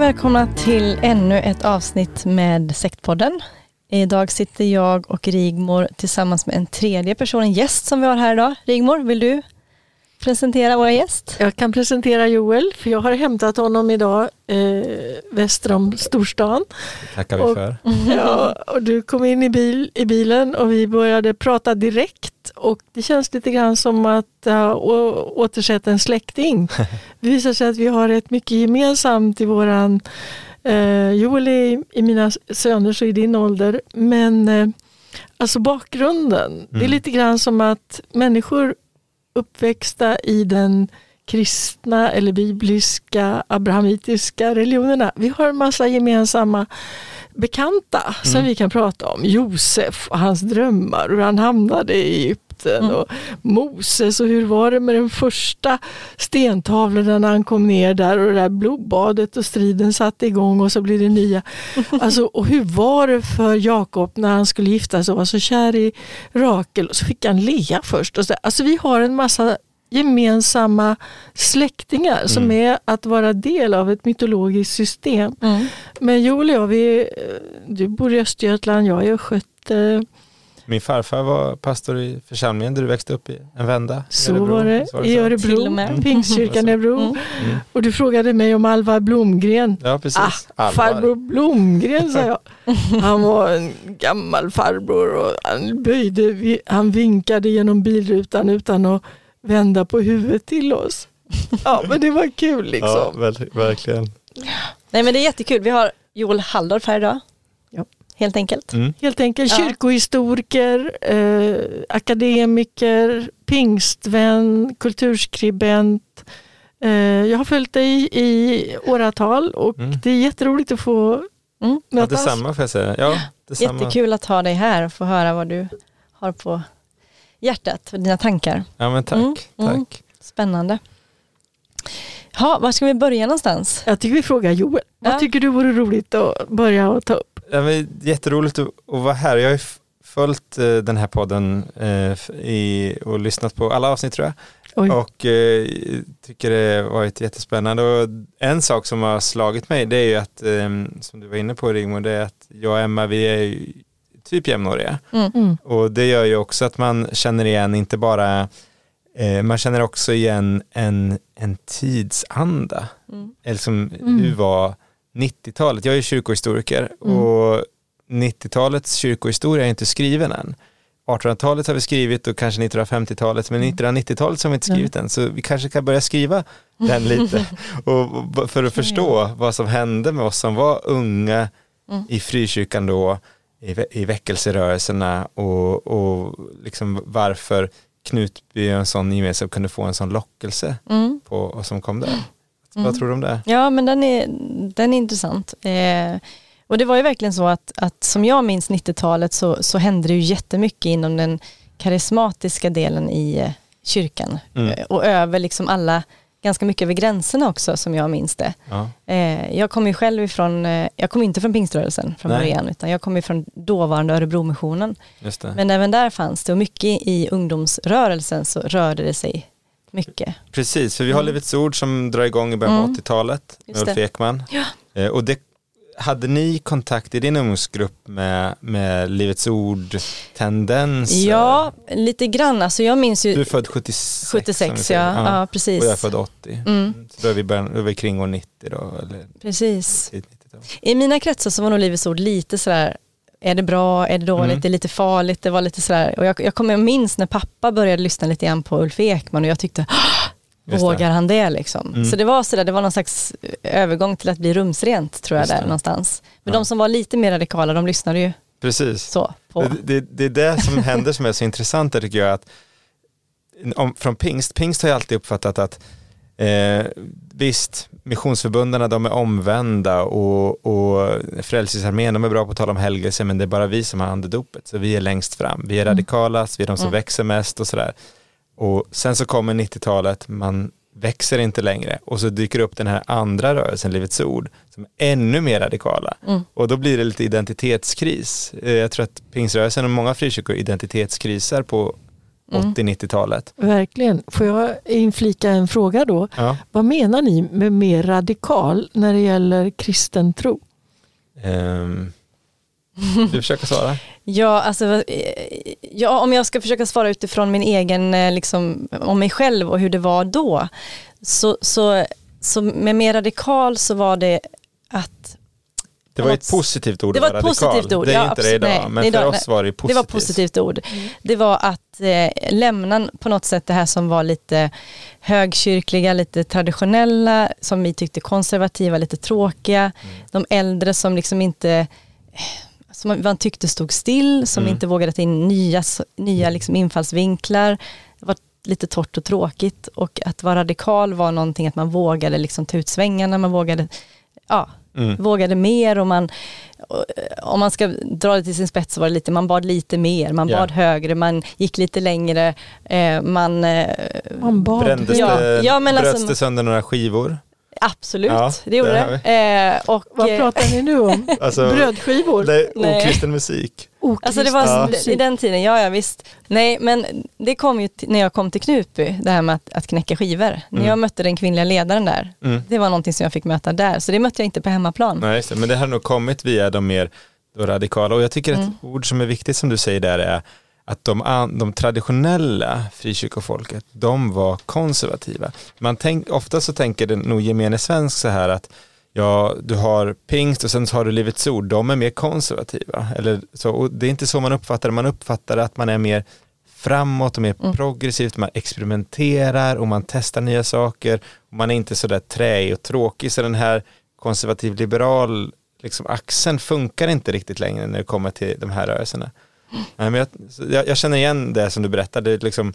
Och välkomna till ännu ett avsnitt med Sektpodden. Idag sitter jag och Rigmor tillsammans med en tredje person, en gäst som vi har här idag. Rigmor, vill du presentera våra gäst? Jag kan presentera Joel, för jag har hämtat honom idag eh, väster om storstan. Det tackar vi Och- för. Ja, och du kom in i, bil, i bilen och vi började prata direkt och det känns lite grann som att uh, återsätta en släkting. Det visar sig att vi har ett mycket gemensamt i våran eh, Joel är i, mina söner så i din ålder men eh, alltså bakgrunden, det är Mm. lite grann som att människor uppväxta i den kristna eller bibliska abrahamitiska religionerna. Vi har en massa gemensamma bekanta som Mm. vi kan prata om. Josef och hans drömmar, hur han hamnade i Egypten Mm. och Moses och hur var det med den första stentavlorna när han kom ner där och det där blodbadet och striden satte igång och så blir det nya. Alltså, och hur var det för Jakob när han skulle gifta sig och var så kär i Rakel och så fick han Lea först. Och så, alltså vi har en massa gemensamma släktingar som Mm. är att vara del av ett mytologiskt system. Mm. Men Joel och jag, vi, eh, du bor i Östergötland, jag är Östgöte. Min farfar var pastor i församlingen där du växte upp i en vända. Så Örebro. var det Så var i Örebro. Pingstkyrkan i Örebro. Mm. Mm. Och du frågade mig om Alvar Blomgren. Ja, precis. Ah, farbror Blomgren sa jag. Han var en gammal farbror och han böjde, han vinkade genom bilrutan utan att vända på huvudet till oss. Ja men det var kul Ja, liksom. väl, verkligen. Nej men det är jättekul. Vi har Joel Halldorf här idag. Ja. Helt enkelt. Mm. Helt enkelt Ja. kyrkohistoriker, eh, akademiker, pingstvän, kulturskribent. Eh, jag har följt dig i åratal och Mm. det är jätteroligt att få Mm. Ja, mötas. detsamma får jag säga. Ja, detsamma. Jättekul att ha dig här och få höra vad du har på hjärtat och dina tankar. Ja, men tack. Mm, mm. tack. Spännande. Ja, var ska vi börja någonstans? Jag tycker vi frågar Joel. Ja. Vad tycker du vore roligt att börja och ta upp? Ja, men jätteroligt att, att vara här. Jag har följt eh, den här podden eh, i, och lyssnat på alla avsnitt tror jag. Oj. Och eh, tycker det varit jättespännande. Och en sak som har slagit mig det är ju att, eh, som du var inne på Rigmor, det är att jag och Emma vi är ju typ jämnåriga. Mm. Mm. Och det gör ju också att man känner igen inte bara, eh, man känner också igen en, en tidsanda. Mm. Eller som Mm. var 90-talet, jag är kyrkohistoriker Mm. och 90-talets kyrkohistoria är inte skriven än. 1800-talet har vi skrivit och kanske 1950-talet men 1990-talet så har vi inte skrivit än så vi kanske kan börja skriva den lite och, för att förstå vad som hände med oss som var unga Mm. i frikyrkan då i, i väckelserörelserna och, och liksom varför Knutby och en sån gemenskap kunde få en sån lockelse Mm. på och som kom där. Mm. Vad tror du om det? Ja, men den är, den är intressant. Eh, och det var ju verkligen så att, att som jag minns 90-talet så, så hände det ju jättemycket inom den karismatiska delen i eh, kyrkan. Mm. Eh, och över liksom alla ganska mycket över gränserna också som jag minns det. Ja. Eh, jag kommer ju själv ifrån, eh, jag kom inte från pingströrelsen från Nej. början, utan jag kom ifrån dåvarande Örebromissionen. Men även där fanns det, och mycket i ungdomsrörelsen så rörde det sig mycket. Precis, för vi har Livets Ord som drar igång i början på Mm. 80-talet med Ulf. Ekman. Ja. Eh, Och det, hade ni kontakt i din ungdomsgrupp med, med Livets Ord-tendenser? Ja, lite grann. Alltså jag minns ju Du är född 76? 76, som vi säger. ja. ja. precis. Och jag är född 80. Mm, Så då är vi, början, då är vi kring år 90 då, eller precis. tidigt 90-tal. I mina kretsar så var nog Livets Ord lite sådär, är det bra, är det dåligt, Mm. det är lite farligt, det var lite sådär, och jag, jag kommer jag minns när pappa började lyssna lite grann på Ulf Ekman och jag tyckte. Vågar han det liksom? Mm. Så det var sådär, det var någon slags övergång till att bli rumsrent tror jag där någonstans. Men Ja. de som var lite mer radikala, de lyssnade ju Precis. så på. Det, det, det är det som händer som är så intressant tycker jag att om, från pingst, pingst har jag alltid uppfattat att eh, visst, missionsförbundarna de är omvända och, och Frälsningsarmén de är bra på att tala om helgelse men det är bara vi som har andedopet så vi är längst fram, vi är radikalast, vi är de som Mm. växer mest och sådär. Och sen så kommer 90-talet, man växer inte längre och så dyker upp den här andra rörelsen, Livets Ord, som är ännu mer radikala. Mm. Och då blir det lite identitetskris. Eh, Jag tror att pingsrörelsen och många frikyrkor identitetskrisar på Mm. 80-90-talet. Verkligen. Får jag inflika en fråga då? Ja. Vad menar ni med mer radikal när det gäller kristen tro? Ehm, du försöker svara? Ja, alltså, eh, ja, om jag ska försöka svara utifrån min egen, eh, liksom, om mig själv och hur det var då, så, så, så med mer radikal så var det att Det var ett positivt ord Det var ett radikal. positivt ord, Det är ja, inte det idag, Nej, men idag- för oss var det positivt. det var ett positivt ord. Det var att eh, lämna på något sätt det här som var lite högkyrkliga, lite traditionella, som vi tyckte konservativa, lite tråkiga. Mm. De äldre som liksom inte som man tyckte stod still, som Mm. inte vågade ta in nya, nya liksom infallsvinklar. Det var lite torrt och tråkigt och att vara radikal var någonting att man vågade liksom ta ut svängarna, man vågade, ja, Mm. vågade mer och man, och, om man ska dra det till sin spets så var det lite, man bad lite mer, man Ja. bad högre, man gick lite längre, eh, man, eh, Man bad. Brändes Ja, det, ja, men bröts alltså- det sönder några skivor? Absolut, Ja, det gjorde det. Eh, och, Vad eh, pratar ni nu om? Alltså, Brödskivor? Nej. okristen musik. Alltså det var Ja. i den tiden, ja ja visst. Nej men det kom ju när jag kom till Knutby, det här med att, att knäcka skivor. När Mm. jag mötte den kvinnliga ledaren där, Mm. det var någonting som jag fick möta där. Så det mötte jag inte på hemmaplan. Nej, just det. Men det har nog kommit via de mer radikala. Och jag tycker Mm. ett ord som är viktigt som du säger där är att de, de traditionella frikyrkofolket, de var konservativa. Man tänk, ofta så tänker den nog gemene svensk så här att ja, du har pingst och sen så har du Livets Ord, de är mer konservativa. Eller så, och det är inte så man uppfattar det, man uppfattar att man är mer framåt och mer Mm. progressivt, man experimenterar och man testar nya saker och man är inte så där träig och tråkig så den här konservativ liberal liksom axeln funkar inte riktigt längre när det kommer till de här rörelserna. Nej, men jag, jag, jag känner igen det som du berättade, liksom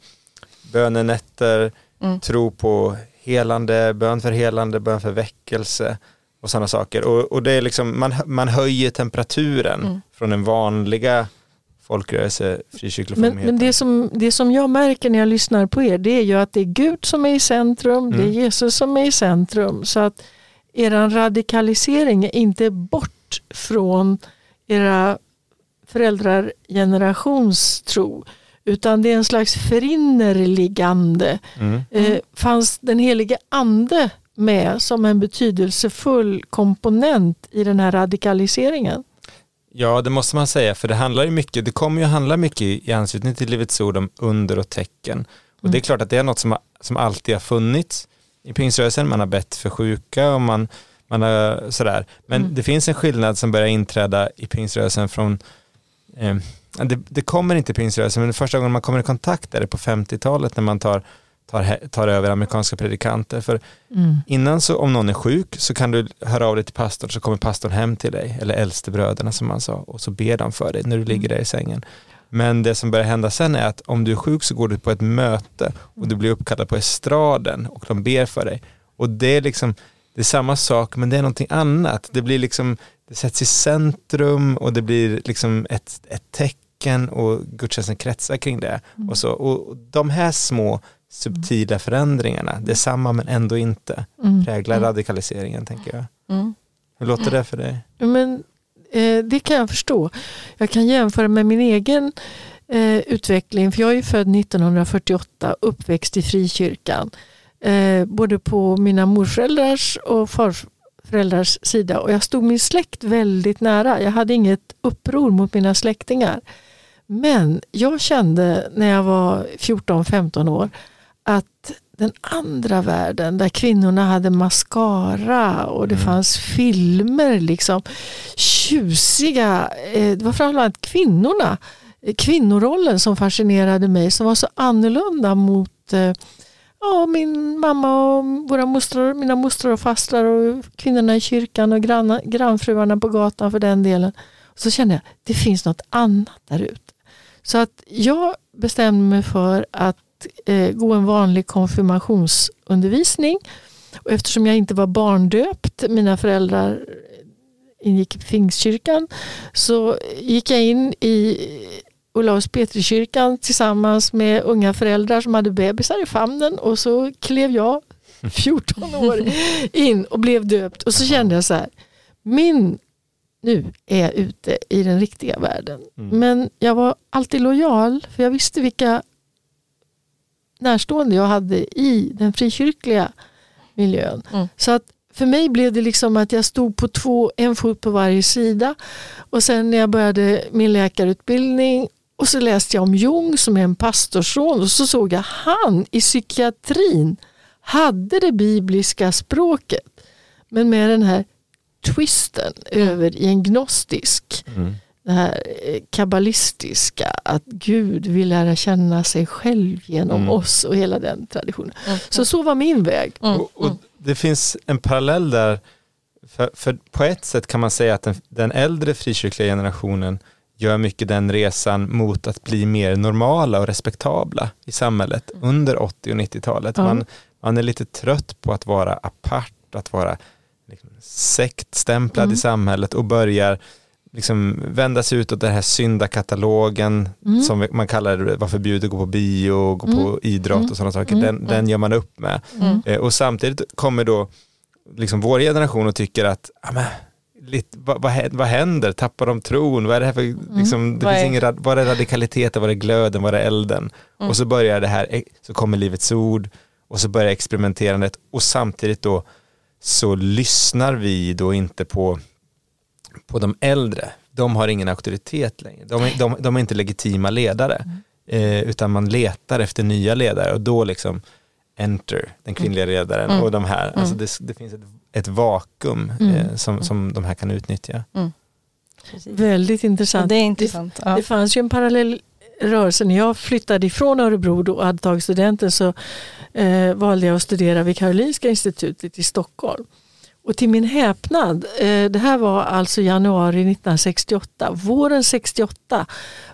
bönenätter, Mm. tro på helande, bön för helande, bön för väckelse och sådana saker. Och, och det är liksom, man, man höjer temperaturen Mm. från den vanliga folkrörelse frikyrklig Men, men det, som, det som jag märker när jag lyssnar på er det är ju att det är Gud som är i centrum, det är Mm. Jesus som är i centrum. Så att er radikalisering är inte bort från era föräldragenerations tro utan det är en slags förinnerligande. Mm. Eh, fanns den helige ande med som en betydelsefull komponent i den här radikaliseringen? Ja, det måste man säga, för det handlar ju mycket, det kommer ju handla mycket i anslutning till Livets Ord om under och tecken. Och det är klart att det är något som, som alltid har funnits i pingströrelsen, man har bett för sjuka och man, man har sådär. Men det finns en skillnad som börjar inträda i pingströrelsen från eh, det, det kommer inte pingströrelsen, men första gången man kommer i kontakt är det på 50-talet när man tar, tar, tar över amerikanska predikanter. För Innan så om någon är sjuk så kan du höra av dig till pastorn så kommer pastorn hem till dig eller äldstebröderna som man sa och så ber de för dig när du ligger där i sängen. Men det som börjar hända sen är att om du är sjuk så går du på ett möte och du blir uppkallad på estraden och de ber för dig. Och det är liksom det är samma sak men det är någonting annat. Det blir liksom det sätts i centrum och det blir liksom ett, ett tecken och gudstjänsten kretsar kring det. Och, så, och de här små subtila förändringarna. Detsamma men ändå inte. Mm. Präglar radikaliseringen tänker jag. Mm. Hur låter det för dig? Men eh, det kan jag förstå. Jag kan jämföra med min egen eh, utveckling. För jag är född 1948, uppväxt i frikyrkan. Eh, både på mina morföräldrars och farföräldrars sida. Och jag stod min släkt väldigt nära. Jag hade inget uppror mot mina släktingar. Men jag kände när jag var 14-15 år att den andra världen där kvinnorna hade mascara och det Mm. fanns filmer, liksom tjusiga. Eh, det var framförallt kvinnorna, kvinnorollen som fascinerade mig som var så annorlunda mot eh, ja, min mamma och våra mostrar, mina mostrar och fastrar och kvinnorna i kyrkan och granna, grannfruarna på gatan för den delen. Så kände jag det finns något annat där ute. Så att jag bestämde mig för att eh, gå en vanlig konfirmationsundervisning. Och eftersom jag inte var barndöpt, mina föräldrar ingick i Pingstkyrkan, så gick jag in i Olaus Petrikyrkan tillsammans med unga föräldrar som hade bebisar i famnen och så klev jag 14 år in och blev döpt och så kände jag så här, min, nu är jag ute i den riktiga världen. Mm. Men jag var alltid lojal för jag visste vilka närstående jag hade i den frikyrkliga miljön. Mm. Så att för mig blev det liksom att jag stod på två, en fot på varje sida. Och sen när jag började min läkarutbildning och så läste jag om Jung som är en pastorsson och så såg jag han i psykiatrin hade det bibliska språket men med den här twisten över i en gnostisk Mm. det här eh, kabbalistiska, att Gud vill lära känna sig själv genom Mm. oss och hela den traditionen. Mm. Så så var min väg. Mm. Och, och det finns en parallell där, för, för på ett sätt kan man säga att den, den äldre frikyrkliga generationen gör mycket den resan mot att bli mer normala och respektabla i samhället under 80 och 90-talet. Ja. Man, man är lite trött på att vara apart, att vara liksom, sektstämplad Mm. i samhället och börjar liksom vända sig utåt den här syndakatalogen Mm. som man kallar det, var förbjudet att gå på bio, gå på idrott Mm. och sådana saker. Mm. Den, den gör man upp med. Mm. Eh, och samtidigt kommer då liksom vår generation och tycker att lite, vad, vad, hä- vad händer? Tappar de tron? Vad är det här för, liksom, det Vad finns är- ingen, var är radikaliteten, var är glöden, var är elden? Mm. Och så börjar det här, eh, så kommer Livets ord och så börjar experimenterandet och samtidigt då så lyssnar vi då inte på, på de äldre. De har ingen auktoritet längre. De, är- de, de är inte legitima ledare. Eh, utan man letar efter nya ledare och då liksom enter den kvinnliga ledaren Mm. och de här. Alltså Mm. det, det finns ett, ett vakuum Mm. eh, som, som de här kan utnyttja. Precis. Väldigt Ja, intressant. det är intressant. Ja. Det fanns ju en parallell rörelse. När jag flyttade ifrån Örebro då och hade tagit studenten så eh, valde jag att studera vid Karolinska institutet i Stockholm. Och till min häpnad, eh, det här var alltså januari 1968, våren 68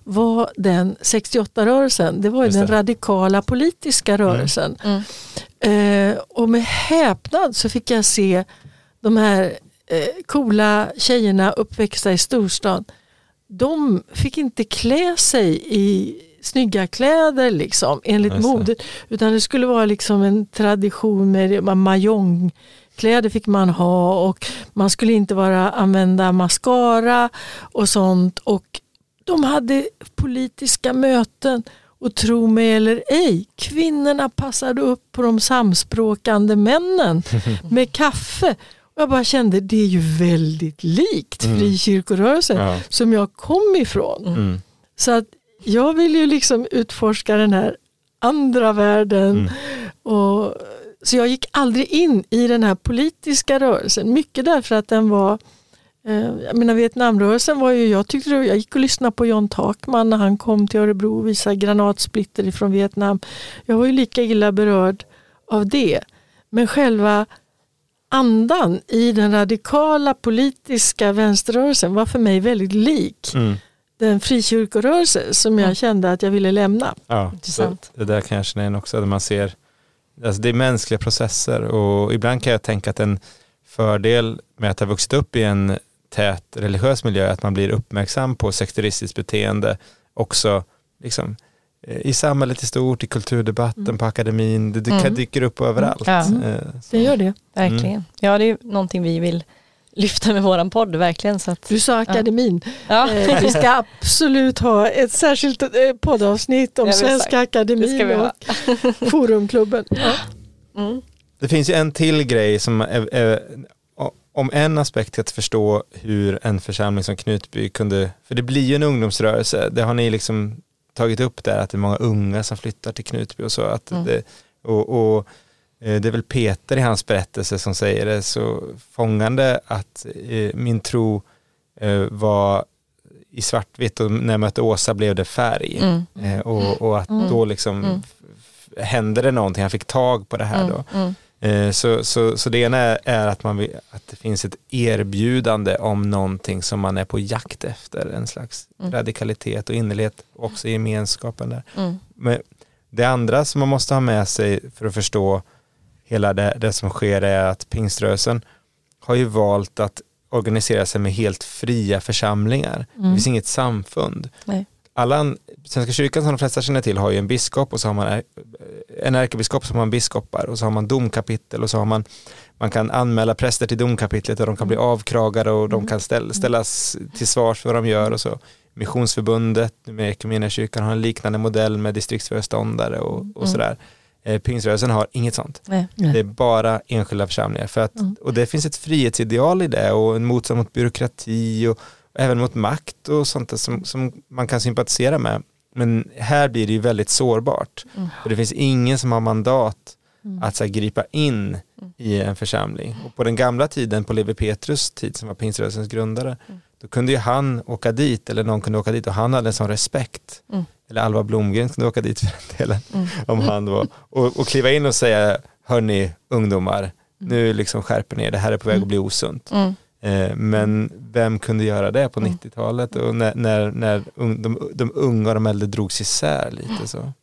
var den 68-rörelsen, det var ju Just den det. radikala politiska rörelsen. Mm. Eh, och med häpnad så fick jag se de här eh, coola tjejerna uppväxta i storstan. De fick inte klä sig i snygga kläder liksom, enligt modet. Utan det skulle vara liksom en tradition med mahjongkläder fick man ha och man skulle inte vara använda mascara och sånt. Och de hade politiska möten och tro mig eller ej, kvinnorna passade upp på de samspråkande männen med kaffe. Och jag bara kände det är ju väldigt likt Mm. frikyrkorörelsen Ja. som jag kom ifrån. Mm. Så att jag vill ju liksom utforska den här andra världen. Mm. Och, så jag gick aldrig in i den här politiska rörelsen. Mycket därför att den var eh, jag menar Vietnamrörelsen var ju, jag tyckte jag gick och lyssnade på John Takman när han kom till Örebro och visade granatsplitter ifrån Vietnam. Jag var ju lika illa berörd av det. Men själva andan i den radikala politiska vänsterrörelsen var för mig väldigt lik Mm. den frikyrkorörelse som jag kände att jag ville lämna. Ja, det där kan jag känna igen också, där man ser, alltså det är mänskliga processer och ibland kan jag tänka att en fördel med att ha vuxit upp i en tät religiös miljö är att man blir uppmärksam på sekteristiskt beteende också liksom eh, i samhället i stort, i kulturdebatten, Mm. på akademin. Det, det Mm. dyker upp överallt. Ja. Eh, så. Det gör det. Verkligen. Ja, det är någonting vi vill lyfta med våran podd, verkligen. Så att, Du sa akademin. ja. Eh, vi ska absolut ha ett särskilt eh, poddavsnitt om Svenska Akademin ska vi ha. och Forumklubben. Ja. Mm. Det finns ju en till grej som är, är, om en aspekt till att förstå hur en församling som Knutby kunde, för det blir ju en ungdomsrörelse, det har ni liksom tagit upp där, att det är många unga som flyttar till Knutby och så. Att Mm. det, och, och det är väl Peter i hans berättelse som säger det så fångande att eh, min tro eh, var i svartvitt och när jag mötte Åsa blev det färg. Mm. Eh, och, och att Mm. då liksom Mm. hände det någonting, han fick tag på det här då. Mm. Mm. Eh, Så, så, så det ena är, att, man vill, att det finns ett erbjudande om någonting som man är på jakt efter, en slags Mm. radikalitet och innerlighet, också i gemenskapen där. Mm. Men det andra som man måste ha med sig för att förstå hela det, det som sker är att pingströrelsen har ju valt att organisera sig med helt fria församlingar. Det Mm. finns inget samfund. Nej. Alla, Svenska kyrkan som de flesta känner till har ju en biskop och så har man är- en ärkebiskop som har en biskopar och så har man domkapitel och så har man man kan anmäla präster till domkapitlet och de kan bli avkragade och de kan ställ, ställas till svars för vad de gör och så. Missionsförbundet med kyrkan har en liknande modell med distriktsföreståndare och, och Mm. sådär. Eh, Pingströrelsen har inget sånt. Nej. Det är bara enskilda församlingar. För att, Mm. Och det finns ett frihetsideal i det och en motstånd mot byråkrati och även mot makt och sånt som, som man kan sympatisera med. Men här blir det ju väldigt sårbart. Mm. För det finns ingen som har mandat Mm. att så här, gripa in Mm. i en församling. Och på den gamla tiden, på Levi Petrus tid som var pingströrelsens grundare, Mm. då kunde ju han åka dit eller någon kunde åka dit och han hade en sån respekt. Mm. Eller Alva Blomgren kunde åka dit för den delen Mm. om han var, och, och kliva in och säga, hörni ungdomar, Mm. nu liksom skärper ni er, det här är på väg att bli osunt. Mm. Eh, men vem kunde göra det på Mm. 90-talet och när, när, när un, de, de unga och de äldre drogs isär lite så.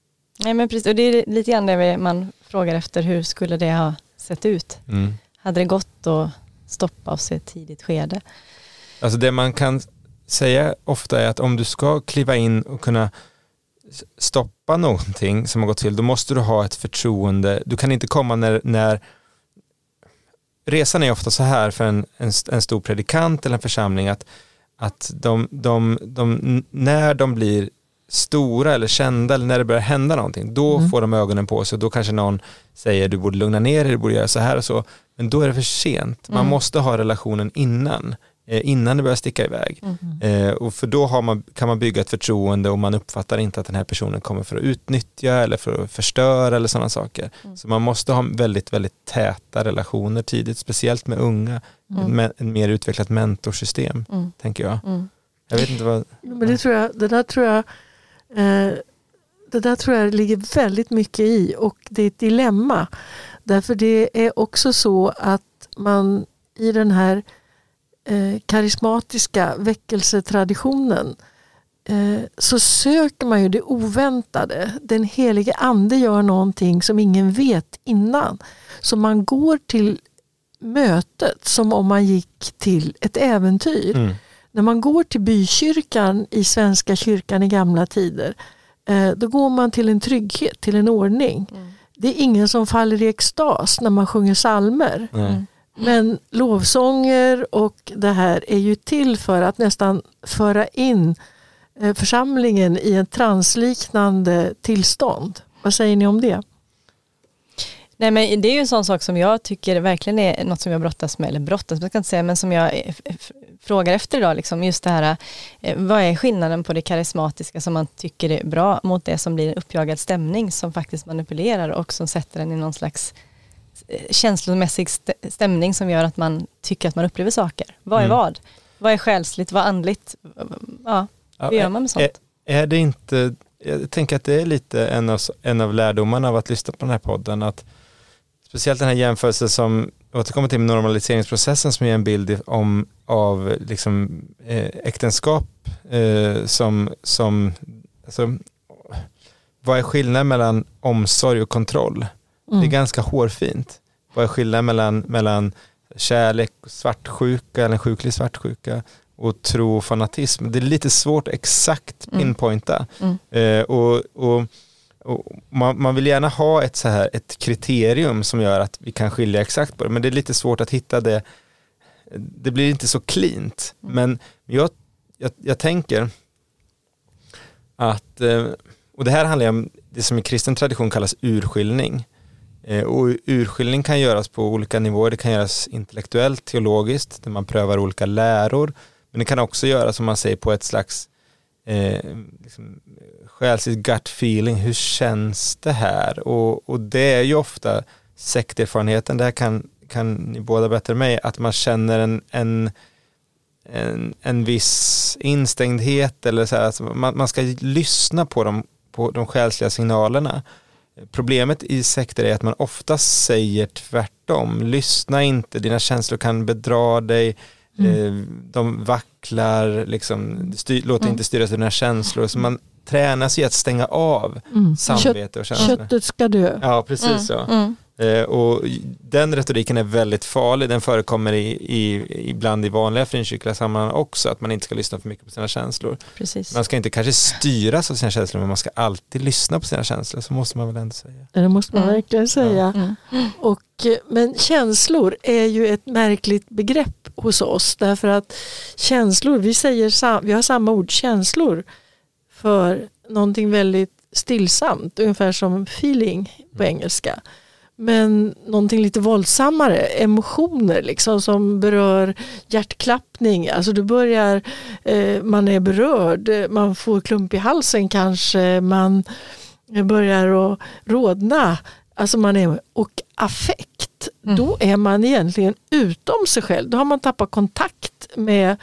Nej, men precis. Och det är lite grann det man frågar efter, hur skulle det ha sett ut? Mm. Hade det gått att stoppa oss i ett tidigt skede? Alltså det man kan säga ofta är att om du ska kliva in och kunna stoppa någonting som har gått fel, då måste du ha ett förtroende. Du kan inte komma när, när resan är ofta så här för en, en, en stor predikant eller en församling att, att de, de, de, när de blir stora eller kända eller när det börjar hända någonting, då Mm. får de ögonen på sig och då kanske någon säger du borde lugna ner dig, du borde göra så här och så. Men då är det för sent. Man Mm. måste ha relationen innan, innan det börjar sticka iväg. Eh, och för då har man, kan man bygga ett förtroende och man uppfattar inte att den här personen kommer för att utnyttja eller för att förstöra eller sådana saker. Mm. Så man måste ha väldigt, väldigt täta relationer tidigt, speciellt med unga. Mm. En, me- en mer utvecklat mentorsystem, Mm. tänker jag. Mm. Jag vet inte vad... Men det, tror jag, det där tror jag eh, det där tror jag ligger väldigt mycket i och det är ett dilemma. Därför det är också så att man i den här eh, karismatiska väckelsetraditionen eh, så söker man ju det oväntade. Den helige ande gör någonting som ingen vet innan. Så man går till mötet som om man gick till ett äventyr. Mm. När man går till bykyrkan i Svenska kyrkan i gamla tider, eh, då går man till en trygghet, till en ordning. Mm. Det är ingen som faller i extas när man sjunger psalmer. Nej. Men lovsånger och det här är ju till för att nästan föra in eh, församlingen i en transliknande tillstånd. Vad säger ni om det? Nej men det är ju en sån sak som jag tycker verkligen är något som jag brottas med, eller brottas med, jag inte säga, men som jag eh, frågar efter idag, liksom, just det här, eh, vad är skillnaden på det karismatiska som man tycker är bra mot det som blir en uppjagad stämning som faktiskt manipulerar och som sätter en i någon slags eh, känslomässig st- stämning som gör att man tycker att man upplever saker. Vad är Mm. vad? Vad är själsligt? Vad är andligt? Ja, Ja, hur gör man med sånt? Är det inte, jag tänker att det är lite en av, en av lärdomarna av att lyssna på den här podden, att speciellt den här jämförelsen som återkommer till normaliseringsprocessen som ger en bild om, av liksom, eh, äktenskap eh, som, som alltså, vad är skillnaden mellan omsorg och kontroll? Det är ganska hårfint. Vad är skillnaden mellan, mellan kärlek svartsjuka eller sjuklig svartsjuka? och tro och fanatism. Det är lite svårt att exakt Mm. pinpointa. Mm. Eh, och, och, och man, man vill gärna ha ett, så här, ett kriterium som gör att vi kan skilja exakt på det, men det är lite svårt att hitta det. Det blir inte så cleant. Mm. Men jag, jag, jag tänker att, eh, och det här handlar om det som i kristen tradition kallas urskiljning. Eh, och urskiljning kan göras på olika nivåer. Det kan göras intellektuellt, teologiskt, där man prövar olika läror. Men det kan också göras, som man säger, på ett slags eh, liksom, själsligt gut feeling. Hur känns det här? Och, och det är ju ofta sekterfarenheten, det här kan, kan ni båda bättre än mig, att man känner en, en en, en viss instängdhet eller så här, alltså man, man ska lyssna på de, på de själsliga signalerna. Problemet i sekter är att man ofta säger tvärtom. Lyssna inte, dina känslor kan bedra dig, eh, de vacklar, liksom, styr, låt dig inte styras av dina känslor. Så man tränas i att stänga av Mm. samvete och känslor. Köttet ska dö. Ja, precis så. Mm. Eh, och den retoriken är väldigt farlig, den förekommer i, i, ibland i vanliga frikyrkliga sammanhang också, att man inte ska lyssna för mycket på sina känslor. Precis. Man ska inte kanske styras av sina känslor, men man ska alltid lyssna på sina känslor, så måste man väl ändå säga. Det måste man Mm. verkligen säga. Mm. Och, eh, men känslor är ju ett märkligt begrepp hos oss därför att känslor, vi, säger, sam- vi har samma ord känslor för någonting väldigt stillsamt, ungefär som feeling på engelska. Men någonting lite våldsammare, emotioner liksom som berör hjärtklappning, alltså du börjar, eh, man är berörd, man får klump i halsen kanske, man börjar att rodna, alltså man är, och affekt, Mm. då är man egentligen utom sig själv, då har man tappat kontakt med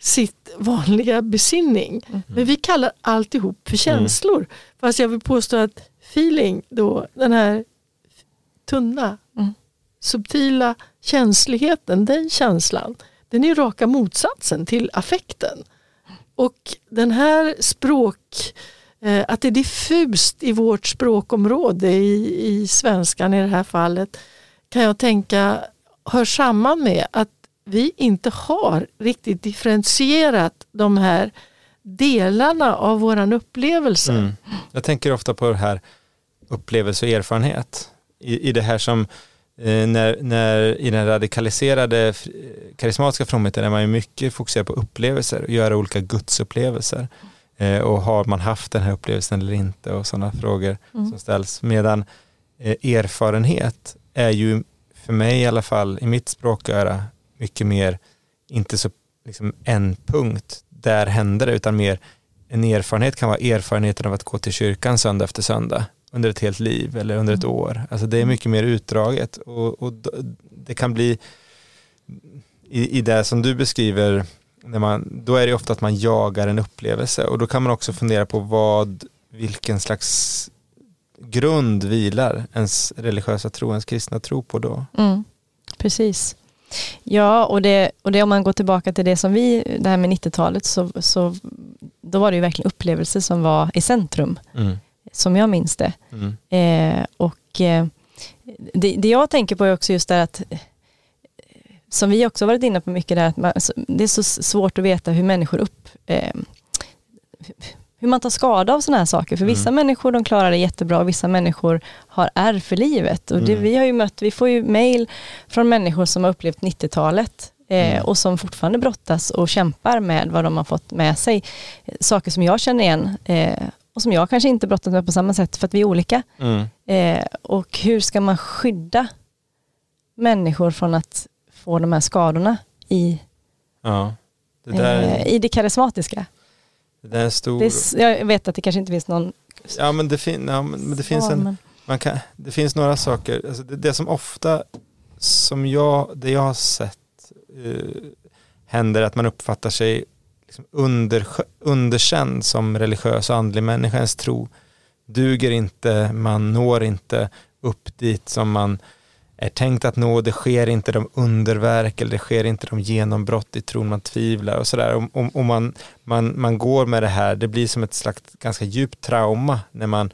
sitt vanliga besinning. Men vi kallar alltihop för känslor. Fast jag vill påstå att feeling, då, den här tunna, Mm. subtila känsligheten, den känslan, den är raka motsatsen till affekten. Och den här språk, eh, att det är diffust i vårt språkområde i, i svenskan i det här fallet, kan jag tänka hör samman med att vi inte har riktigt differentierat de här delarna av våran upplevelse. Mm. Jag tänker ofta på det här upplevelse och erfarenhet. I, i det här som eh, när, när i den radikaliserade fr- karismatiska fromheten är man ju mycket fokuserad på upplevelser och göra olika gudsupplevelser. Eh, och har man haft den här upplevelsen eller inte och sådana frågor som ställs. Medan eh, erfarenhet är ju för mig i alla fall i mitt språköra mycket mer, inte så liksom en punkt, där händer det, utan mer en erfarenhet kan vara erfarenheten av att gå till kyrkan söndag efter söndag under ett helt liv eller under ett år. Alltså det är mycket mer utdraget och, och det kan bli i, i det som du beskriver, när man, då är det ofta att man jagar en upplevelse och då kan man också fundera på vad, vilken slags grund vilar ens religiösa tro, ens kristna tro på då. Mm. Precis. Ja, och det, och det om man går tillbaka till det som vi, det här med 90-talet, så, så då var det ju verkligen upplevelser som var i centrum, Mm. Som jag minns det. Mm. Eh, och eh, det, det jag tänker på är också just det att, eh, som vi också varit inne på mycket, där, att man, det är så svårt att veta hur människor upp, eh, hur man tar skada av sådana här saker. För vissa människor de klarar det jättebra och vissa människor har ärr för livet. Och det, Mm. vi har ju mött, vi får ju mail från människor som har upplevt 90-talet eh, Mm. och som fortfarande brottas och kämpar med vad de har fått med sig. Eh, Saker som jag känner igen eh, och som jag kanske inte brottat med på samma sätt för att vi är olika. Mm. Eh, och hur ska man skydda människor från att få de här skadorna i, Ja. Det där, eh, i det karismatiska? det där är stor... Det är, jag vet att det kanske inte finns någon Ja men det, fin, ja, men det finns en... Man kan, det finns några saker, alltså det, det som ofta, som jag, det jag har sett eh, händer att man uppfattar sig liksom under, underkänd som religiös och andlig människa, ens tro duger inte, man når inte upp dit som man är tänkt att nå, det sker inte de underverk eller det sker inte de genombrott i tron man tvivlar och sådär. Och, och, och man, man, man går med det här, det blir som ett slags ganska djupt trauma när man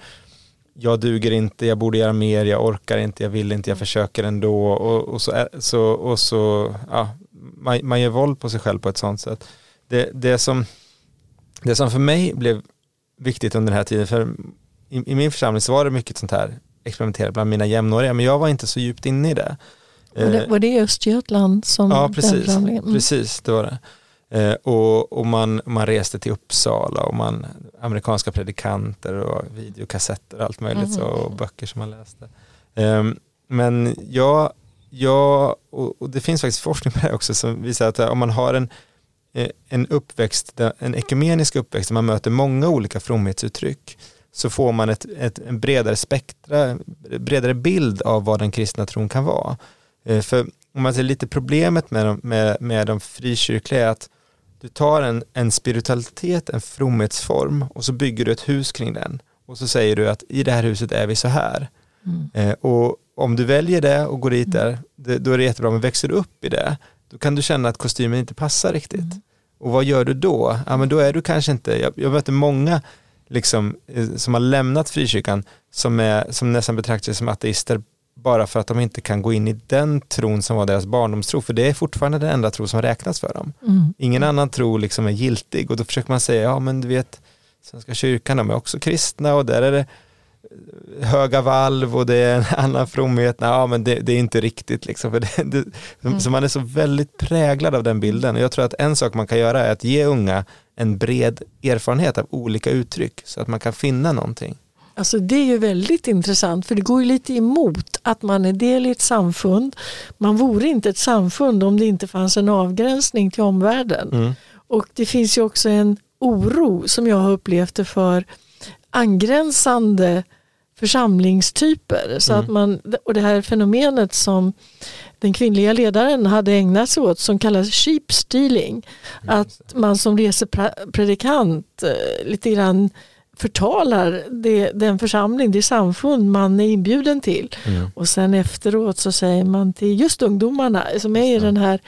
jag duger inte, jag borde göra mer, jag orkar inte, jag vill inte, jag försöker ändå. Och, och så, så, och så ja, man, man gör våld på sig själv på ett sånt sätt det, det, som, det som för mig blev viktigt under den här tiden, för i, i min församling så var det mycket sånt här experimenterat bland mina jämnåriga, men jag var inte så djupt inne i det. Var det, var det Östergötland som Ja, den precis. församlingen? Mm. precis det var det. Eh, och och man, man reste till Uppsala och man, amerikanska predikanter och videokassetter och allt möjligt så, och böcker som man läste. Ehm, men jag, jag och, och det finns faktiskt forskning på det också som visar att om man har en, eh, en uppväxt, där- en ekumenisk uppväxt där man möter många olika fromhetsuttryck så får man ett, ett, en bredare spektra, bredare bild av vad den kristna tron kan vara. Eh, För om man ser lite problemet med de, med, med de frikyrkliga är att du tar en, en spiritualitet, en fromhetsform och så bygger du ett hus kring den. Och så säger du att i det här huset är vi så här. Mm. Eh, och om du väljer det och går dit där, det, då är det jättebra. Men växer du upp i det, då kan du känna att kostymen inte passar riktigt. Och vad gör du då? Ja, men då är du kanske inte, jag, jag möter många liksom, eh, som har lämnat frikyrkan som, är, som nästan betraktar sig som ateister bara för att de inte kan gå in i den tron som var deras barndomstro, för det är fortfarande den enda tro som räknas för dem. Mm. Ingen annan tro liksom är giltig och då försöker man säga, ja men du vet, Svenska kyrkan, de är också kristna och där är det höga valv och det är en annan fromhet, Nej, ja men det, det är inte riktigt liksom. För det, det, Så man är så väldigt präglad av den bilden och jag tror att en sak man kan göra är att ge unga en bred erfarenhet av olika uttryck så att man kan finna någonting. Alltså det är ju väldigt intressant för det går ju lite emot att man är del i ett samfund. Man vore inte ett samfund om det inte fanns en avgränsning till omvärlden. Mm. Och det finns ju också en oro som jag har upplevt det för angränsande församlingstyper. Så att man, och det här fenomenet som den kvinnliga ledaren hade ägnat sig åt som kallas sheep stealing. Att man som resepredikant eh, lite grann förtalar det, den församling, det samfund man är inbjuden till. Mm. Och sen efteråt så säger man till just ungdomarna som är i den här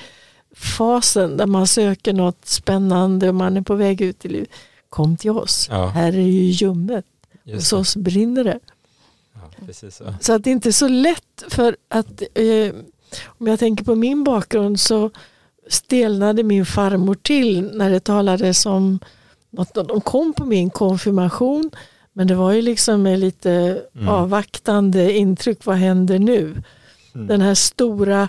fasen där man söker något spännande och man är på väg ut i livet. Kom till oss, Ja. här är ju ljummet, hos oss brinner det. Precis så. Så att det är inte så lätt för att eh, om jag tänker på min bakgrund så stelnade min farmor till när det talades om något, de kom på min konfirmation men det var ju liksom med lite Mm. avvaktande intryck, vad händer nu? Mm. Den här stora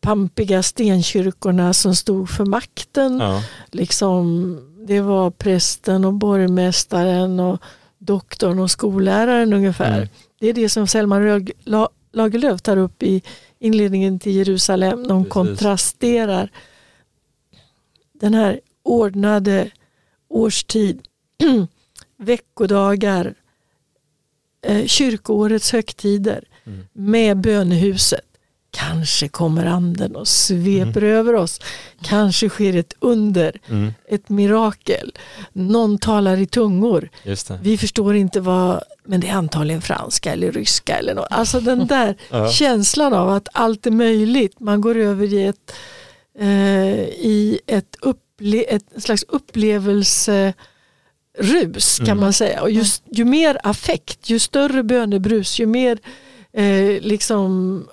pampiga stenkyrkorna som stod för makten. Ja. Liksom, det var prästen och borgmästaren och doktorn och skolläraren ungefär. Mm. Det är det som Selma Lagerlöf tar upp i inledningen till Jerusalem. De Precis. kontrasterar den här ordnade årstid, veckodagar, eh, kyrkoårets högtider Mm. med bönehuset. Kanske kommer anden och sveper över oss. Kanske sker ett under, Mm. ett mirakel. Någon talar i tungor. Vi förstår inte vad, men det är antagligen franska eller ryska eller något. Alltså den där känslan av att allt är möjligt. Man går över i ett, eh, i ett, upple- ett slags upplevelserus kan Mm. man säga. Och just, ju mer affekt, ju större bönebrus, ju mer eh, liksom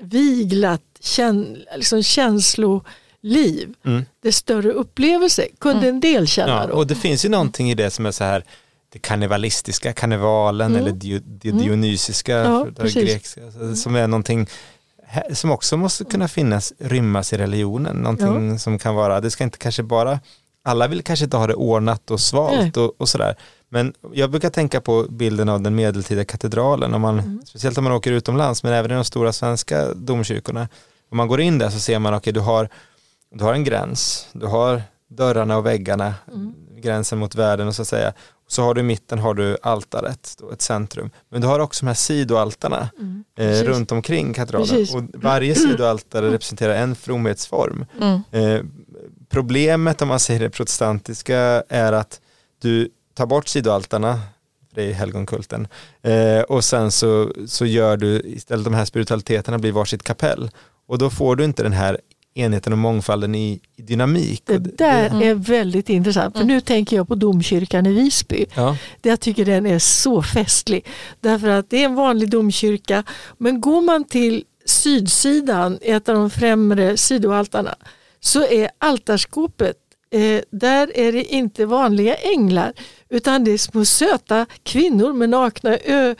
uppviglat kän, liksom känsloliv, Mm. det större upplevelse kunde en del känna Ja, då. och det finns ju någonting i det som är så här det karnevalistiska, karnevalen Mm. eller dio, det Mm. dionysiska, Ja, grekiska, alltså, som är någonting som också måste kunna finnas, rymmas i religionen. Någonting som kan vara, det ska inte kanske bara, alla vill kanske inte ha det ordnat och svalt och, och sådär. Men jag brukar tänka på bilden av den medeltida katedralen, om man, Mm. speciellt om man åker utomlands, men även i de stora svenska domkyrkorna. Om man går in där så ser man, okej du, har, du har en gräns, du har dörrarna och väggarna, Mm. gränsen mot världen och så att säga. Så har du i mitten har du altaret, då, ett centrum. Men du har också de här sidoaltarna Mm, eh, runt omkring katedralen. Precis. Och varje sidoaltare representerar en fromhetsform. Mm. Eh, problemet om man säger det protestantiska är att du tar bort sidoaltarna, det är helgonkulten, eh, och sen så, så gör du istället de här spiritualiteterna blir varsitt kapell. Och då får du inte den här enheten och mångfalden i, i dynamik. Det där Mm. är väldigt intressant. För nu tänker jag på domkyrkan i Visby. ja, Jag tycker den är så festlig. Därför att det är en vanlig domkyrka. Men går man till sydsidan, ett av de främre sidoaltarna, så är altarskåpet, eh, där är det inte vanliga änglar utan det är små söta kvinnor med nakna ö-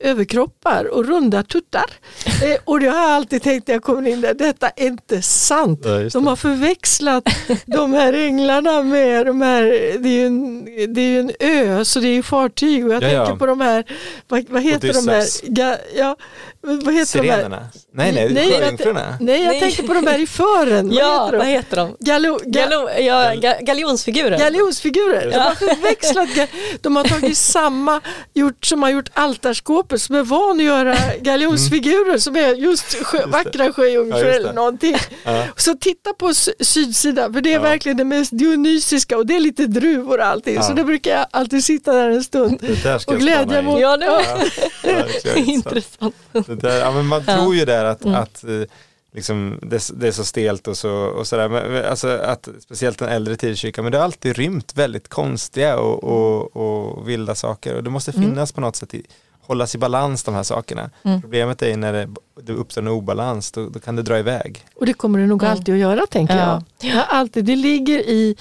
överkroppar och runda tuttar. Eh, och det har jag alltid tänkt när jag kommer in där, detta är inte sant. Ja, de har förväxlat de här änglarna med de här, det är ju en, det är ju en ö så det är ju fartyg och jag Ja, ja. tänker på de här, vad, vad heter de här, ga, ja, vad heter de här? Sirenerna? Nej, nej, sjöjungfrurna. Nej, jag Nej. tänkte på de här i fören. Ja, vad vad heter de? heter ga, Gallo, ja, ga, galjonsfigurer. Galjonsfigurer. De har förväxlat, ga- de har tagit samma gjort, som har gjort altarskåpet som är van att göra galjonsfigurer som är just sjö, vackra sjöjungfrur Ja, eller någonting. Ja. Så titta på sydsidan för det är Ja. verkligen det mest dionysiska och det är lite druvor och allting. Ja. Så det brukar jag alltid sitta där en stund och glädja in. mot. Ja, det var intressant. Det där, ja, men man Ja. tror ju där att, Mm. att eh, liksom, det, det är så stelt och så och sådär. Men, alltså, att, speciellt den äldre tidskyrkan, men det har alltid rymt väldigt konstiga och, och, och vilda saker. Och det måste Mm. finnas på något sätt, i, hållas i balans de här sakerna. Mm. Problemet är när det, det uppstår en obalans, då, då kan det dra iväg. Och det kommer det nog Mm. alltid att göra tänker Ja. jag. Ja, alltid. Det ligger i,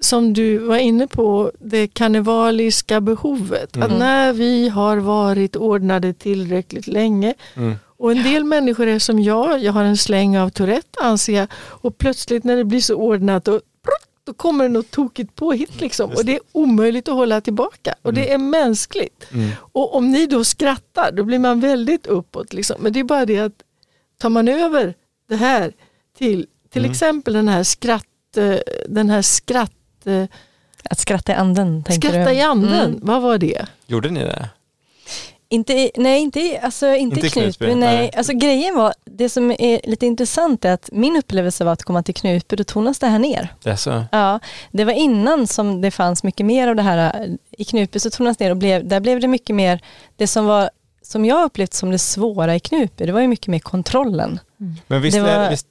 som du var inne på, det karnevaliska behovet. Mm. Att när vi har varit ordnade tillräckligt länge Mm. Och en del människor är som jag, jag har en släng av Tourette anser jag och plötsligt när det blir så ordnat då, då kommer det något tokigt påhitt liksom. Och det är omöjligt att hålla tillbaka och det är mänskligt. Mm. Och om ni då skrattar då blir man väldigt uppåt. Liksom. Men det är bara det att tar man över det här till till Mm. exempel den här skratt, eh, den här skratt, eh, Att skratta i anden, skratta du? i anden, Mm. vad var det? Gjorde ni det? Inte, i- nej, inte, i- alltså, inte, Inte Knutby. Knutby, nej. nej. Alltså, grejen var, det som är lite intressant är att min upplevelse var att komma till Knutby, då tonas det här ner. Det är så? Ja, det var innan som det fanns mycket mer av det här. I Knutby så tonas det ner och blev, där blev det mycket mer, det som var som jag upplevt som det svåra i Knutby, det var ju mycket mer kontrollen. Men visst, Det var- visst.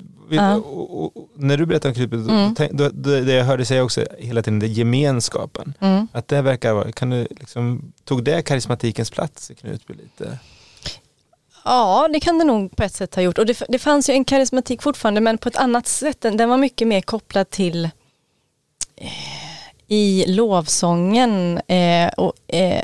Och, och, och, när du berättar om då, Mm. då, det jag hörde säga också hela tiden, det är gemenskapen. Mm. Att det verkar vara, kan du liksom, tog det karismatikens plats i Knutby lite? Ja, det kan det nog på ett sätt ha gjort. Och det, det fanns ju en karismatik fortfarande, men på ett annat sätt. Den den var mycket mer kopplad till eh, i lovsången eh, och, eh,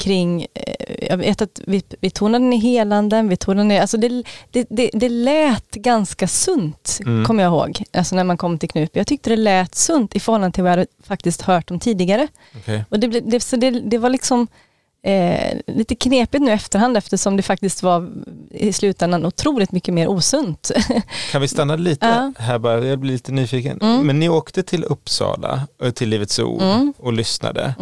kring, eh, jag vet att vi, vi tonade ner helanden, vi tonade ner, alltså det, det, det, det lät ganska sunt, Mm. kommer jag ihåg, alltså när man kom till Knutby. Jag tyckte det lät sunt i förhållande till vad jag hade faktiskt hört om tidigare. Okej. Och det, det, så det, det var liksom eh, lite knepigt nu efterhand eftersom det faktiskt var i slutändan otroligt mycket mer osunt. Kan vi stanna lite Ja. här bara, jag blir lite nyfiken. Mm. Men ni åkte till Uppsala, och till Livets Ord Mm. och lyssnade.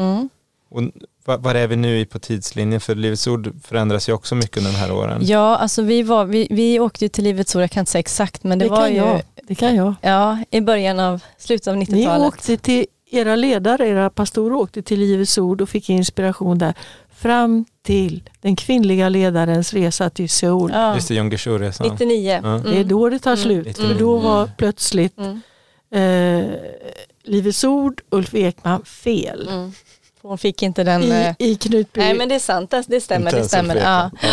Mm. Och var, är vi nu i på tidslinjen? För Livets Ord förändras ju också mycket under de här åren. Ja, alltså vi, var, vi, vi åkte ju till Livets Ord, jag kan inte säga exakt, men det, Det, var kan ju jag. Det kan jag. ja, i början av, slutet av Ni 90-talet. åkte till, era ledare, era pastorer åkte till Livets Ord och fick inspiration där. Fram till den kvinnliga ledarens resa till Seoul. Ja, Just det, Jon Guillou-resan. 99. Ja. Det är då det tar Mm. slut. Mm. För då var plötsligt Mm. eh, Livets Ord, Ulf Ekman fel. Hon fick inte den... I, eh, I Knutby. nej men det är sant, det, det stämmer. Det stämmer. Ja. Ja.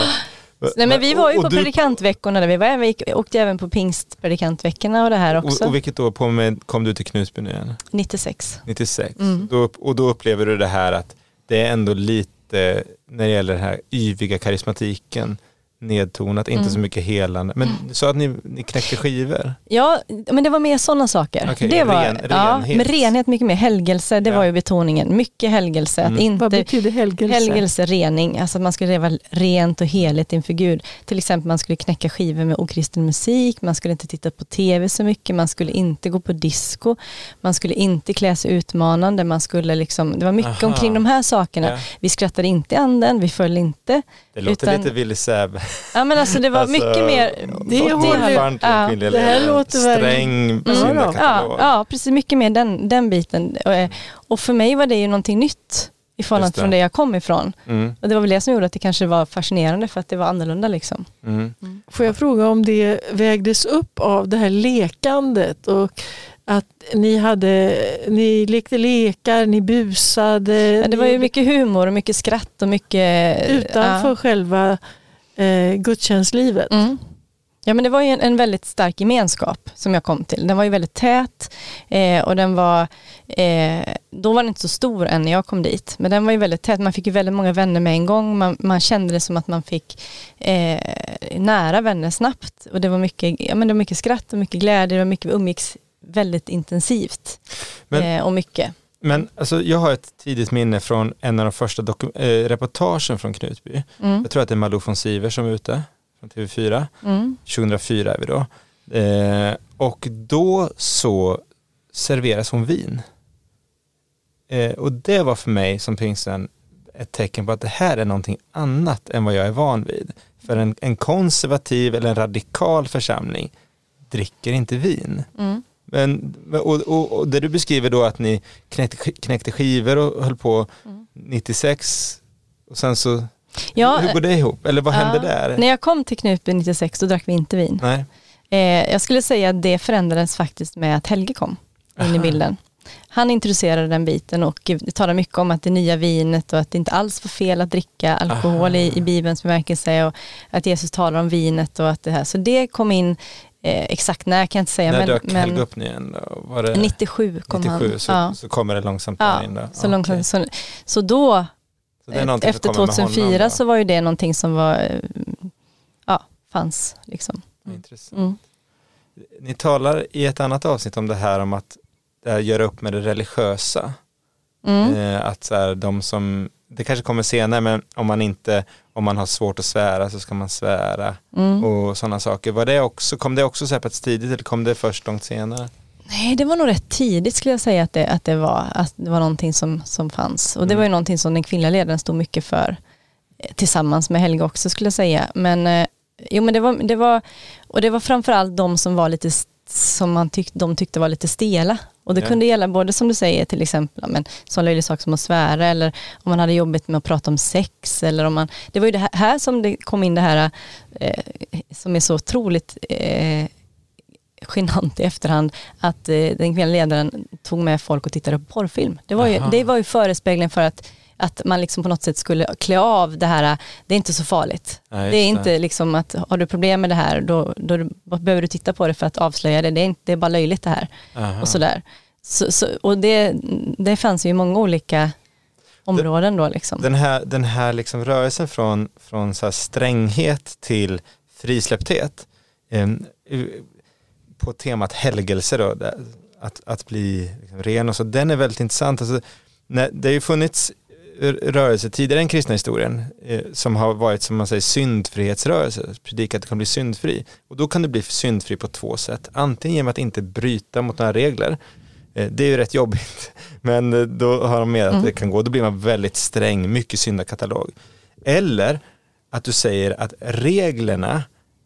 Nej men vi var ju på du- predikantveckorna där vi var, vi gick, åkte även på pingstpredikantveckorna och det här också. Och, och vilket år på kom du till Knutby nu igen? 96. 96. Mm. Då, och då upplever du det här att det är ändå lite, när det gäller den här yviga karismatiken, nedtonat, inte Mm. så mycket helande. Men du sa att ni, ni knäckte skivor. Ja, men det var mer sådana saker. Okej, det var, ren- ja, renhet. med renhet, mycket mer helgelse, det Ja. var ju betoningen. Mycket helgelse, att Mm. Vad inte betyder helgelse? Helgelse, rening, alltså att man skulle leva rent och heligt inför Gud. Till exempel man skulle knäcka skivor med okristen musik, man skulle inte titta på tv så mycket, man skulle inte gå på disco, man skulle inte klä sig utmanande, man skulle liksom, det var mycket Aha. omkring de här sakerna. Ja. Vi skrattade inte i anden, vi föll inte. Det låter Utan- lite Willy Säve. Ja men alltså det var Alltså, mycket mer, det åt håller- Ja. det här ledare. låter Sträng Mm. Ja. Ja, precis. Mycket mer den, den biten. Och, eh, Och för mig var det ju någonting nytt i förhållande det. från det jag kom ifrån. Mm, Och det var väl det som gjorde att det kanske var fascinerande för att det var annorlunda liksom. mm. Får jag fråga om det vägdes upp av det här lekandet och att ni, hade, ni lekte lekar, ni busade. Ja, det var ju mycket humor och mycket skratt och mycket... utanför själva eh, gudstjänstlivet. Ja. Mm. Ja men det var ju en, en väldigt stark gemenskap som jag kom till. Den var ju väldigt tät eh, och den var, eh, då var den inte så stor än när jag kom dit, men den var ju väldigt tät. Man fick ju väldigt många vänner med en gång. Man, man kände det som att man fick eh, nära vänner snabbt och det var mycket, ja, men det var mycket skratt och mycket glädje, det var mycket, vi umgicks väldigt intensivt Men- eh, och mycket. Men alltså, jag har ett tidigt minne från en av de första doku- eh, reportagen från Knutby. Mm. Jag tror att det är Malou von Siver som är ute från TV4. Mm. 2004 är vi då. Eh, och då så serveras hon vin. Eh, och det var för mig som pingsten ett tecken på att det här är någonting annat än vad jag är van vid. För en, en konservativ eller en radikal församling dricker inte vin. Mm. Men, och, och, och det du beskriver då att ni knäckte, knäckte skivor och höll på 96 och sen så, Ja, hur går det ihop? Eller vad ja. hände där? När jag kom till Knutby 96 då drack vi inte vin. Nej. Eh, jag skulle säga att det förändrades faktiskt med att Helge kom in i Aha. bilden. Han introducerade den biten och det talar mycket om att det nya vinet och att det inte alls var fel att dricka alkohol i, i Bibelns bemärkelse och att Jesus talar om vinet och att det här. Så det kom in eh, exakt när kan jag inte säga När men, dök men upp igen då? Var det 97 kom 97 han. så, ja. så kommer det långsamt Ja, in då? så, långsamt, så, så då, Så efter kommer med 2004 honom då? så var ju det någonting som var, eh, ja, fanns liksom. Intressant. Mm. Ni talar i ett annat avsnitt om det här om att det här, göra upp med det religiösa. Mm. Eh, att så här, de som, det kanske kommer senare men om man inte, om man har svårt att svära så ska man svära Mm. och sådana saker. Var det också, kom det också så här pass tidigt eller kom det först långt senare? Nej, det var nog rätt tidigt skulle jag säga att det, att det, var, att det var någonting som, som fanns. Och det Mm. var ju någonting som den kvinnliga ledaren stod mycket för eh, tillsammans med Helga också skulle jag säga. Men, eh, jo, men det, var, det var, och det var framförallt de som var lite som man tyck, de tyckte var lite stela. Och det Ja. kunde gälla både som du säger till exempel, men, sån löjlig sak som att svära eller om man hade jobbigt med att prata om sex eller om man, det var ju det här, här som det kom in det här eh, som är så otroligt eh, genant i efterhand att eh, den kvinnliga ledaren tog med folk och tittade på porrfilm. Det var ju, Aha. det var ju förespegeln för att, att man liksom på något sätt skulle klä av det här, det är inte så farligt. Ja, det är inte liksom att har du problem med det här då, då behöver du titta på det för att avslöja det. Det är, inte, det är bara löjligt det här. Aha. Och sådär. Så, så, och det, det fanns ju i många olika områden då liksom. Den här, den här liksom rörelsen från, från så stränghet till frisläppthet eh, på temat helgelse då, att, att bli liksom ren och så, den är väldigt intressant. Alltså, det har ju funnits rörelser tidigare i den kristna historien eh, som har varit som man säger syndfrihetsrörelse, predikat att du kan bli syndfri. Och då kan du bli syndfri på två sätt, antingen genom att inte bryta mot några regler, Eh, det är ju rätt jobbigt, men eh, då har de med att det kan gå, då blir man väldigt sträng, mycket syndakatalog. Eller att du säger att reglerna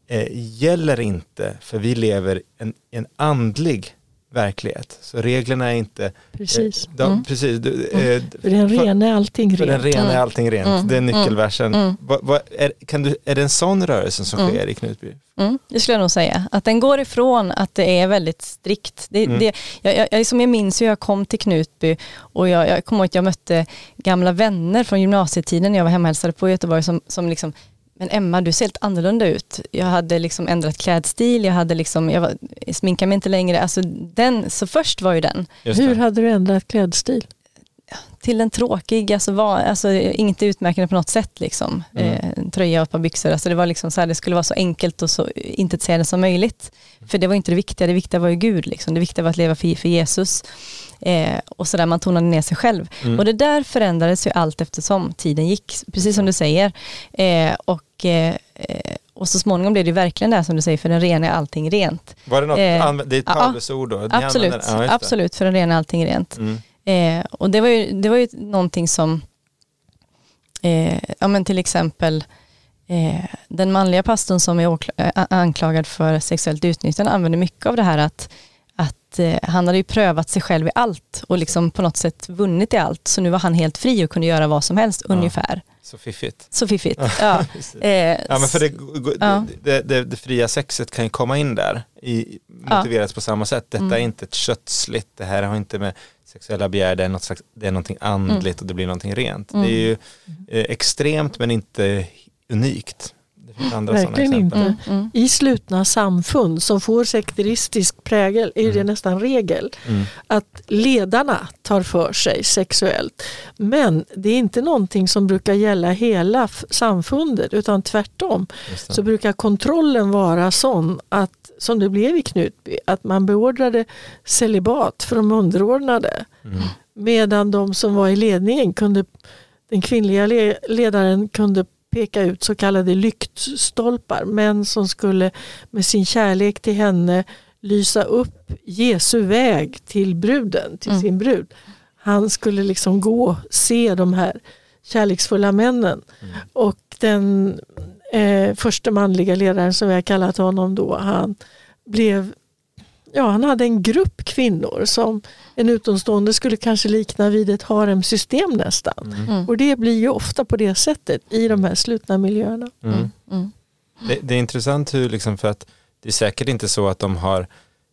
eh, gäller inte för vi lever en, en andlig verklighet. Så reglerna är inte... Precis. Eh, de, Precis. Du, eh, För den rena är allting för den rent. rena är allting rent. Det är nyckelversen. Mm. Vad- vad- är, kan du, är det en sån rörelse som sker i Knutby? Mm, det skulle jag nog säga. Att den går ifrån att det är väldigt strikt. Det, Mm. det, jag, jag, jag, som jag minns hur jag kom till Knutby och jag, jag kommer ihåg att jag mötte gamla vänner från gymnasietiden när jag var hemma och hälsade på i Göteborg som, som liksom men Emma, du ser helt annorlunda ut. Jag hade liksom ändrat klädstil, jag hade liksom, jag var, sminkade mig inte längre. Alltså den, så först var ju den. Hur hade du ändrat klädstil? till en tråkig, alltså, var, alltså inget utmärkande på något sätt liksom. Mm. Eh, tröja och ett par byxor, alltså det var liksom så här, det skulle vara så enkelt och så intetsägande som möjligt. För det var inte det viktiga, det viktiga var ju Gud liksom. Det viktiga var att leva för, för Jesus. Eh, och så där man tonade ner sig själv. Mm. Och det där förändrades ju allt eftersom tiden gick, precis som du säger. Eh, och, eh, och så småningom blev det verkligen det här som du säger, för den rena är allting rent. Var det något, Eh, det är ett Paulusord då? Absolut, använder- ja, absolut, för den rena är allting rent. Mm. Eh, och det var, ju, det var ju någonting som, eh, ja men till exempel den manliga pastorn som är anklagad för sexuellt utnyttjande använde mycket av det här att, att eh, han hade ju prövat sig själv i allt och liksom på något sätt vunnit i allt. Så nu var han helt fri och kunde göra vad som helst ungefär. Så fiffigt. Så fiffigt. Ja. Eh, Ja men för det, ja. det, det, det fria sexet kan ju komma in där, i, motiveras på samma sätt. Detta Mm. är inte ett kötsligt, det här har inte med sexuella begär, det är, något slags, det är någonting andligt och det blir någonting rent. Mm. Det är ju eh, extremt men inte unikt. Andra sådana Verkligen exempel. inte. Mm, mm. I slutna samfund som får sekteristisk prägel är det nästan regel Mm. att ledarna tar för sig sexuellt. Men det är inte någonting som brukar gälla hela samfundet utan tvärtom så brukar kontrollen vara sån att som det blev i Knutby, att man beordrade celibat för de underordnade. Mm. Medan de som var i ledningen kunde, den kvinnliga le- ledaren kunde peka ut så kallade lyktstolpar. Män som skulle med sin kärlek till henne lysa upp Jesu väg till bruden, till Mm. sin brud. Han skulle liksom gå och se de här kärleksfulla männen. Och den eh, första manliga ledaren som vi har kallat honom då, han blev Ja, han hade en grupp kvinnor som en utomstående skulle kanske likna vid ett haremsystem nästan. Mm. Och det blir ju ofta på det sättet i de här slutna miljöerna. Mm. Mm. Det, det är intressant hur, liksom, för att det är säkert inte så att de har,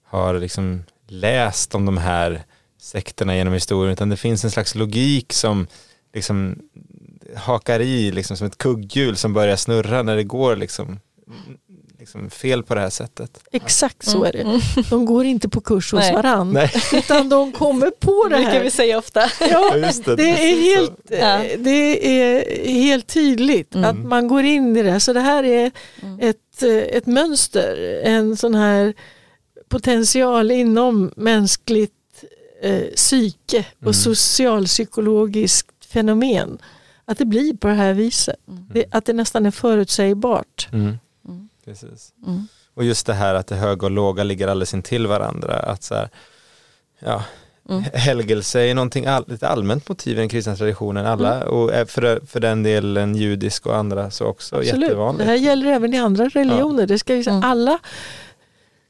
har liksom läst om de här sekterna genom historien, utan det finns en slags logik som liksom hakar i liksom som ett kugghjul som börjar snurra när det går liksom, liksom fel på det här sättet. Exakt så är det. De går inte på kurs hos. Nej. Utan de kommer på det Det brukar vi här. säga ofta. Ja, just det. det, är helt, Ja. det är helt tydligt Mm. att man går in i det. Så det här är Mm. ett, eh, ett mönster, en sån här potential inom mänskligt eh, psyke och Mm. socialpsykologiskt fenomen. Att det blir på det här viset. Det, att det nästan är förutsägbart. Mm. Precis. Mm. Och just det här att det höga och låga ligger alldeles intill varandra. Att så här, ja, Mm. helgelse är någonting all, ett allmänt motiv i den kristna traditionen. Alla, Mm. och är för, för den delen judisk och andra så också Absolut. Det jättevanligt. här gäller även i andra religioner. Det ska säga. Mm. Alla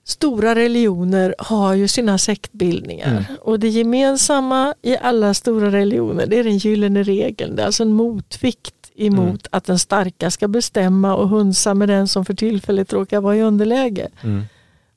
stora religioner har ju sina sektbildningar. Mm. Och det gemensamma i alla stora religioner det är den gyllene regeln. Det är alltså en motvikt emot Mm. att den starka ska bestämma och hunsa med den som för tillfället råkar vara i underläge. Mm.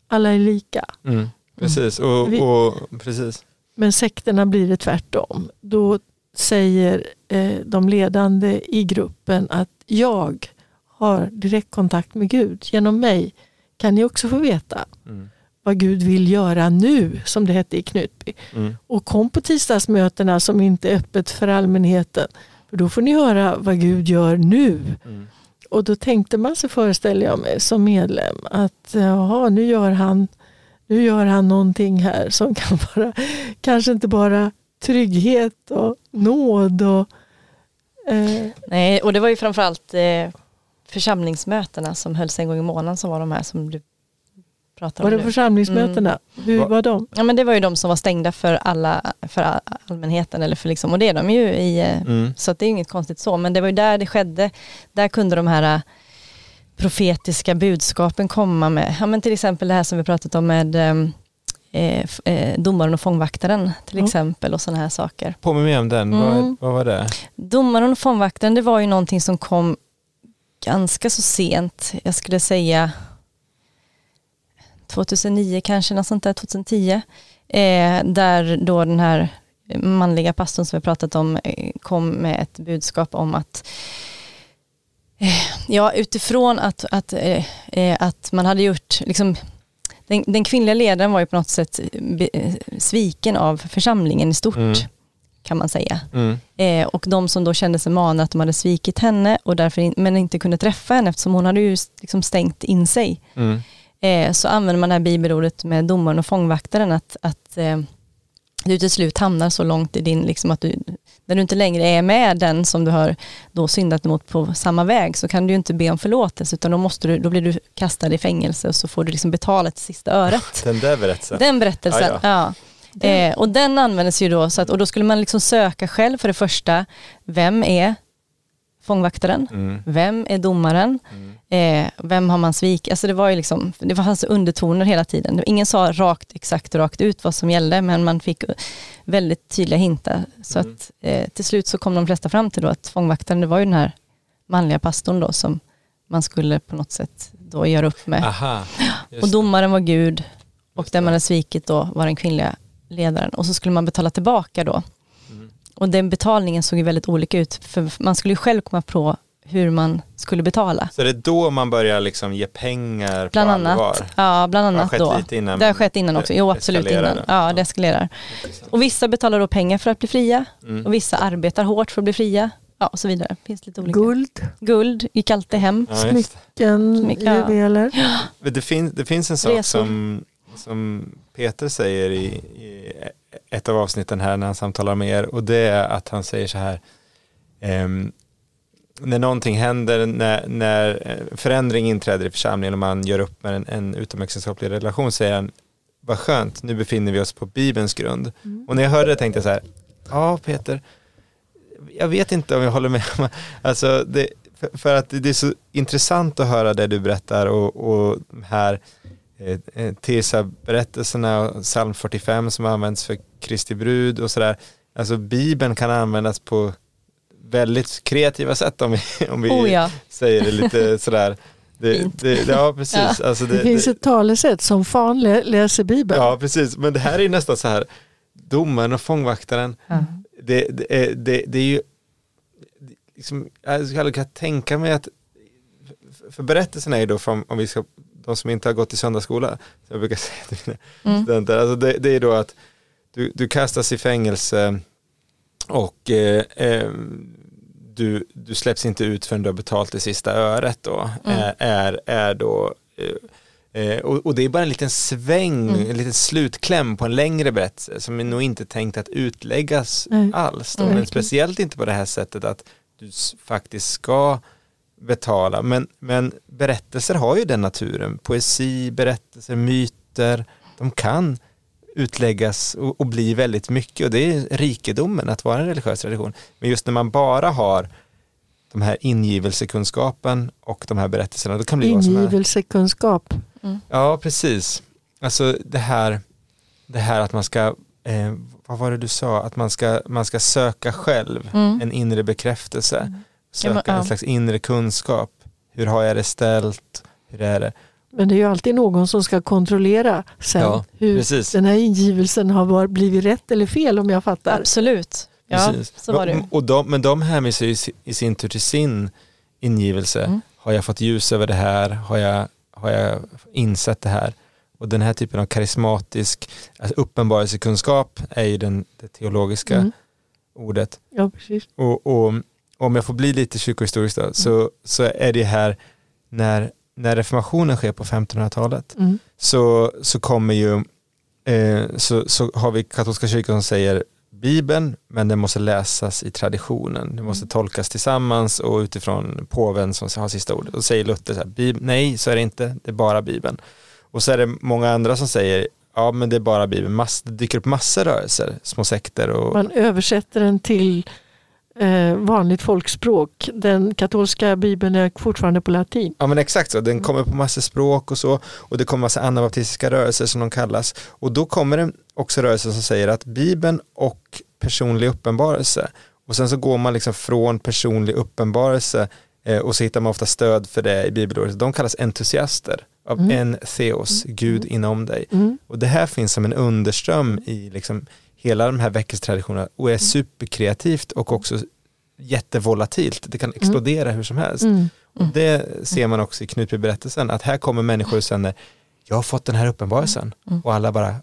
Alla är lika. Mm. Precis, och, Vi- och, precis. Men sekterna blir det tvärtom. Då säger eh, de ledande i gruppen att jag har direktkontakt med Gud. Genom mig kan ni också få veta Mm. vad Gud vill göra nu, som det hette i Knutby. Mm. Och kom på tisdagsmötena som inte är öppet för allmänheten. För då får ni höra vad Gud gör nu. Mm. Och då tänkte man sig, föreställer jag mig, som medlem att jaha, nu gör han nu gör han någonting här som kan vara kanske inte bara trygghet och nåd och eh, Nej, och det var ju framförallt eh, församlingsmötena som hölls en gång i månaden som var de här som du pratar var om det nu. församlingsmötena? Hur Va- var de? Ja men det var ju de som var stängda för alla, för all- allmänheten eller för liksom, och det är de ju i, eh, Mm. så att det är inget konstigt så, men det var ju där det skedde, där kunde de här eh, profetiska budskapen komma med, ja men till exempel det här som vi pratat om med ehm, eh, eh, domaren och fångvaktaren till Ja. exempel och sådana här saker. Påminn mig om den, Mm. vad, vad var det? Domaren och fångvaktaren det var ju någonting som kom ganska så sent, jag skulle säga 2009 kanske, något sånt där, 2010. Eh, där då den här manliga pastorn som vi pratat om eh, kom med ett budskap om att eh, ja, utifrån att, att, eh, att man hade gjort, liksom, den, den kvinnliga ledaren var ju på något sätt sviken av församlingen i stort. Mm. kan man säga. Mm. Och de som då kände sig manade att de hade svikit henne och därför men inte kunde träffa henne eftersom hon hade ju liksom stängt in sig. Mm. Eh, så använder man det här bibelordet med domaren och fångvaktaren att, att eh, du till slut hamnar så långt i din, liksom att du, när du inte längre är med den som du har då syndat emot på samma väg så kan du inte be om förlåtelse utan då, måste du, då blir du kastad i fängelse och så får du liksom betala till sista öret. Den där berättelsen. Den berättelsen, Ja, ja. Eh, och den användes ju då, så att, och då skulle man liksom söka själv för det första, vem är fångvaktaren? Mm. Vem är domaren? Eh, vem har man svikit? Alltså det var ju liksom, det fanns undertoner hela tiden. Ingen sa rakt, exakt rakt ut vad som gällde, men man fick väldigt tydliga hintar. Så Mm. att eh, till slut så kom de flesta fram till då att fångvaktaren, det var ju den här manliga pastorn då som man skulle på något sätt då göra upp med. Aha. och domaren var Gud och den man hade svikit då var den kvinnliga ledaren. Och så skulle man betala tillbaka då. Och den betalningen såg ju väldigt olika ut, för man skulle ju själv komma på hur man skulle betala. Så det är då man börjar liksom ge pengar Bland på annat, allvar? ja, bland Det har annat skett då. lite innan, det har skett innan också, jo absolut innan. Ja, det eskalerar. Och vissa betalar då pengar för att bli fria Mm. och vissa arbetar hårt för att bli fria. Ja, och så vidare. Finns lite olika. Guld, Guld gick alltid hem. Ja, smycken, Smycken, ja. juveler. Men det, finns, det finns en sak Resor. som, som Peter säger i, i ett av avsnitten här när han samtalar med er och det är att han säger så här ehm, när någonting händer, när, när eh, förändring inträder i församlingen och man gör upp med en, en utomäktenskaplig relation säger han vad skönt, nu befinner vi oss på Bibelns grund. Och när jag hörde det tänkte jag så här, ja Peter, jag vet inte om jag håller med. Alltså det, för, för att det är så intressant att höra det du berättar och, och här eh, eh, Tirsa-berättelserna och psalm 45 som används för Kristi brud och sådär. Alltså Bibeln kan användas på väldigt kreativa sätt om vi, om vi Oh ja. säger det lite sådär. Det, det, ja, precis. Alltså Det finns ett talesätt som fan lä- läser Bibeln. Ja, precis. Men det här är nästan så här, domaren och fångvaktaren, det, det, är, det, det är ju, liksom, jag skulle kunna tänka mig att, för berättelsen är ju då från, om vi ska, de som inte har gått i söndagsskola, jag brukar säga till mina Mm. studenter, alltså det, det är då att du, du kastas i fängelse och eh, eh, du, du släpps inte ut förrän du har betalt det sista öret då, Mm. är, är, är då eh, Eh, och, och det är bara en liten sväng, Mm. en liten slutkläm på en längre berättelse som är nog inte tänkt att utläggas Nej. alls. Då. Mm. Men speciellt inte på det här sättet att du faktiskt ska betala. Men, men berättelser har ju den naturen. Poesi, berättelser, myter, de kan utläggas och, och bli väldigt mycket och det är rikedomen att vara en religiös tradition. Men just när man bara har de här ingivelsekunskapen och de här berättelserna, då kan det bli vad som helst. Ingivelsekunskap. Ja, precis. Alltså det här, det här att man ska, eh, vad var det du sa, att man ska, man ska söka själv Mm. en inre bekräftelse, söka Ja, men, ja. en slags inre kunskap. Hur har jag det ställt? Hur är det? Men det är ju alltid någon som ska kontrollera sen Ja, hur precis. den här ingivelsen har blivit rätt eller fel om jag fattar. Absolut. Ja, Precis. så var det. Och, de, men de hänvisar ju i sin tur till sin ingivelse. Mm. Har jag fått ljus över det här? Har jag, har jag insett det här? Och den här typen av karismatisk alltså uppenbarelsekunskap är ju den, det teologiska Mm. ordet. Ja, precis. Och, och om jag får bli lite kyrkohistorisk då, så, så är det här när, när reformationen sker på 1500-talet Mm. så, så kommer ju eh, så, så har vi katolska kyrkan som säger Bibeln, men den måste läsas i traditionen. Den måste tolkas tillsammans och utifrån påven som har sista ordet. Och säger Luther så här, nej så är det inte, det är bara Bibeln. Och så är det många andra som säger, ja men det är bara Bibeln. Mass, det dyker upp massor rörelser, små sekter och Man översätter den till eh, vanligt folkspråk. Den katolska bibeln är fortfarande på latin. Ja men exakt så, den kommer på massor språk och så och det kommer massa anabaptistiska rörelser som de kallas och då kommer det också rörelser som säger att Bibeln och personlig uppenbarelse och sen så går man liksom från personlig uppenbarelse eh, och så hittar man ofta stöd för det i bibelordet. De kallas entusiaster av Mm. en theos, Gud inom dig. Mm. Och det här finns som en underström i liksom hela de här väckelsetraditionerna och är superkreativt och också jättevolatilt. Det kan explodera hur som helst. Mm. Och det ser man också i Knutbyberättelsen, att här kommer människor och känner, jag har fått den här uppenbarelsen. Mm. Och alla bara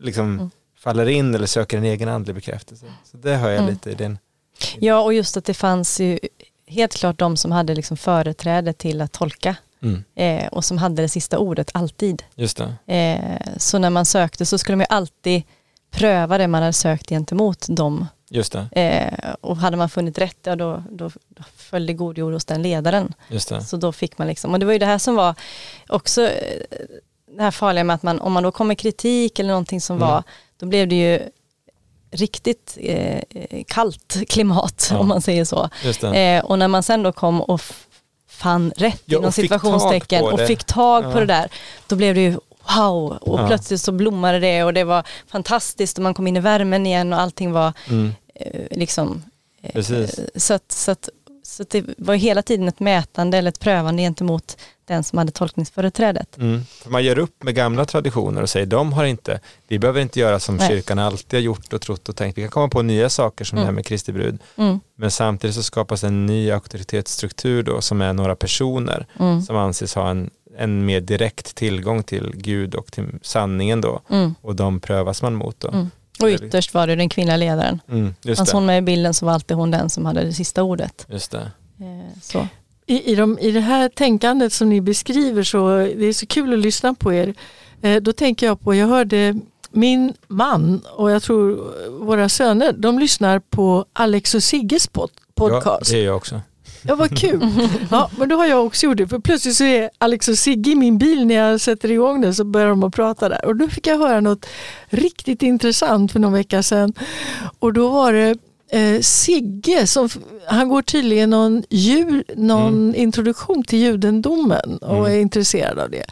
liksom faller in eller söker en egen andlig bekräftelse. Så det hör jag Mm. lite i din. Ja, och just att det fanns ju helt klart de som hade liksom företräde till att tolka Mm. eh, och som hade det sista ordet alltid. Just. Eh, så när man sökte så skulle man ju alltid pröva det man hade sökt gentemot dem. Just. Eh, och hade man funnit rätt, ja då, då, då följde god jord hos den ledaren. Så då fick man liksom, och det var ju det här som var också eh, det här farliga med att man, om man då kom med kritik eller någonting som Mm. var, då blev det ju riktigt eh, kallt klimat Ja. om man säger så. Eh, och när man sen då kom och fann rätt Ja, inom och fick situationstecken tag på och det. fick tag Ja. på det där, då blev det ju wow och Ja. plötsligt så blommade det och det var fantastiskt och man kom in i värmen igen och allting var Mm. eh, liksom eh, så att, så, att, så det var hela tiden ett mätande eller ett prövande gentemot den som hade tolkningsföreträdet. Mm. Man gör upp med gamla traditioner och säger de har inte, vi behöver inte göra som Nej. kyrkan alltid har gjort och trott och tänkt. Vi kan komma på nya saker som det här med Kristi brud. Mm, Men samtidigt så skapas en ny auktoritetsstruktur då som är några personer mm, som anses ha en, en mer direkt tillgång till Gud och till sanningen då. mm, Och de prövas man mot då. mm. Och ytterst var det den kvinnliga ledaren. Mm, just Fanns det. hon med i bilden så var alltid hon den som hade det sista ordet. Just det. Eh, Så. I, i, de, I det här tänkandet som ni beskriver så det är så kul att lyssna på er. Eh, då tänker jag på, jag hörde min man och jag tror våra söner, de lyssnar på Alex och Sigges pod, podcast. Ja, det är jag också. Ja, vad kul. Ja, men då har jag också gjort det. För plötsligt så är Alex och Sigge i min bil när jag sätter igång den så börjar de att prata där. Och då fick jag höra något riktigt intressant för någon vecka sedan. Och då var det eh, Sigge, som, han går tydligen någon, djur, någon introduktion till judendomen och Mm. är intresserad av det.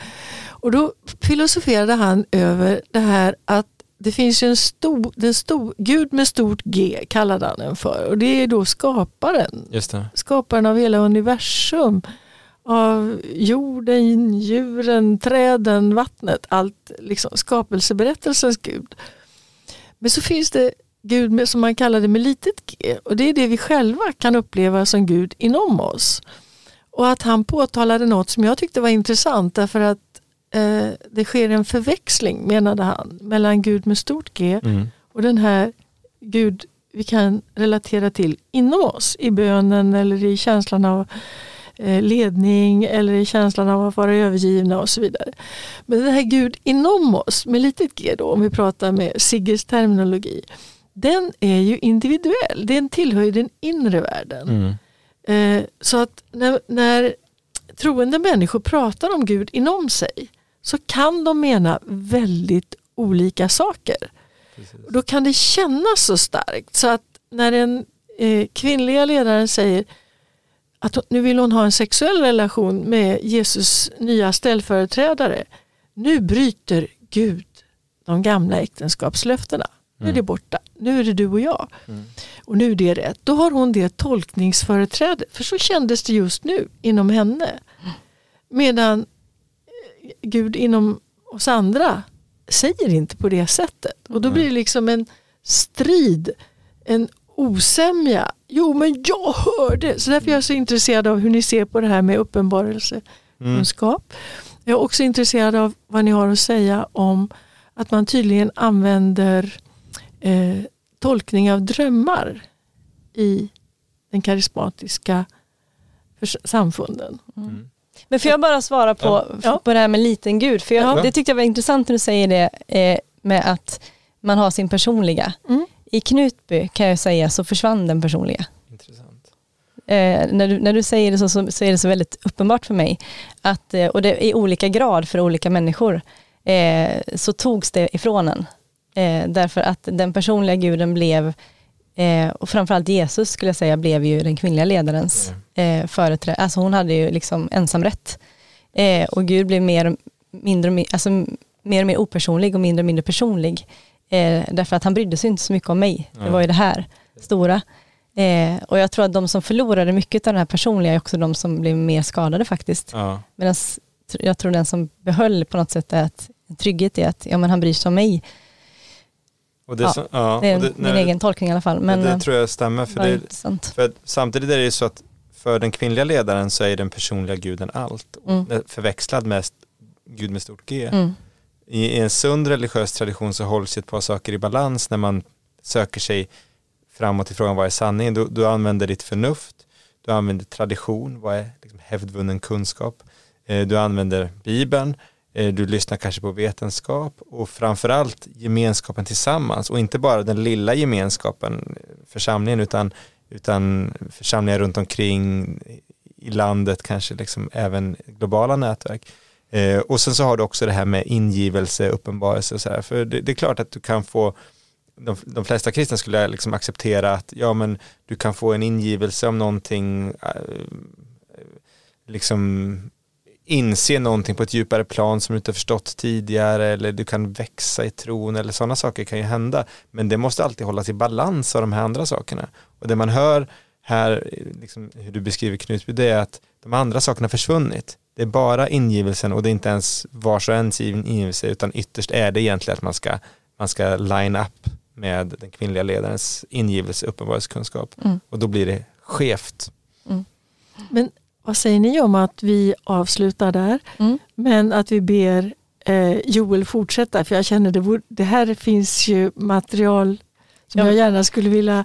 Och då filosoferade han över det här att det finns ju en stor, den stor, Gud med stort G kallade han den för. Och det är då skaparen skaparen av hela universum. Av jorden, djuren, träden, vattnet. Allt liksom skapelseberättelsens Gud. Men så finns det Gud med, som man kallar det med litet g. Och det är det vi själva kan uppleva som Gud inom oss. Och att han påtalade något som jag tyckte var intressant därför att eh, det sker en förväxling menade han mellan Gud med stort G Mm. och den här Gud vi kan relatera till inom oss i bönen eller i känslan av eh, ledning eller i känslan av att vara övergivna och så vidare. Men den här Gud inom oss med litet g då, om vi pratar med Sigges terminologi, den är ju individuell. Den tillhör ju den inre världen. Mm. Eh, så att när, när troende människor pratar om Gud inom sig så kan de mena väldigt olika saker. Och Då kan det kännas så starkt så att när den eh, kvinnliga ledaren säger att nu vill hon ha en sexuell relation med Jesus nya ställföreträdare. Nu bryter Gud de gamla äktenskapslöftena. Nu är det borta. Nu är det du och jag. Och nu är det rätt. Då har hon det tolkningsföreträde. För så kändes det just nu inom henne. Medan eh, Gud inom oss andra säger inte på det sättet. Och då blir det liksom en strid, en osämja. Jo men jag hörde. Så därför är jag så intresserad av hur ni ser på det här med uppenbarelsekunskap. Jag är också intresserad av vad ni har att säga om att man tydligen använder eh, tolkning av drömmar i den karismatiska samfunden. Men får jag bara svara på, Ja. på det här med liten gud? För jag, Ja. Det tyckte jag var intressant när du säger det eh, med att man har sin personliga. Mm. I Knutby kan jag säga så försvann den personliga. Intressant. Eh, när, du, när du säger det så, så, så är det så väldigt uppenbart för mig. Att, eh, och det är i olika grad för olika människor. Eh, så togs det ifrån en. Eh, därför att den personliga guden blev, eh, och framförallt Jesus skulle jag säga, blev ju den kvinnliga ledarens eh, företrädare. Alltså hon hade ju liksom ensamrätt. Eh, och Gud blev mer, mindre, alltså, mer och mer opersonlig och mindre och mindre personlig. Eh, därför att han brydde sig inte så mycket om mig. Det var ju det här stora. Eh, och jag tror att de som förlorade mycket av det här personliga är också de som blev mer skadade faktiskt. Ja. Medan jag tror den som behöll på något sätt är att trygghet i att ja, men han bryr sig om mig. Och det, Ja, som- ja, Det är det, min nej, egen tolkning i alla fall. Men det, det tror jag stämmer. För, det, intressant. för samtidigt är det ju så att för den kvinnliga ledaren så är den personliga guden allt. Mm. Förväxlad med Gud med stort G. Mm. i en sund religiös tradition så hålls ett par saker i balans när man söker sig framåt i frågan vad är sanningen. Du, du använder ditt förnuft, du använder tradition, vad är liksom hävdvunnen kunskap. Eh, du använder Bibeln, Eh, du lyssnar kanske på vetenskap och framförallt gemenskapen tillsammans och inte bara den lilla gemenskapen, eh, församlingen, utan, utan församlingar runt omkring eh, i landet, kanske liksom även globala nätverk. Eh, och sen så har du också det här med ingivelse, uppenbarelse och så här. För det, det, är klart att du kan få, de, de flesta kristna skulle liksom acceptera att ja men du kan få en ingivelse om någonting, eh, liksom inse någonting på ett djupare plan som du inte förstått tidigare eller du kan växa i tron eller sådana saker kan ju hända. Men det måste alltid hållas i balans av de här andra sakerna. Och det man hör här, liksom, hur du beskriver Knutby, det är att de andra sakerna har försvunnit. Det är bara ingivelsen och det är inte ens vars och ens ingivelse utan ytterst är det egentligen att man ska, man ska line up med den kvinnliga ledarens ingivelse, uppenbarhetskunskap mm. och då blir det skevt. Mm. Men vad säger ni om att vi avslutar där mm. men att vi ber eh, Joel fortsätta för jag känner det, det här finns ju material som ja. jag gärna skulle vilja,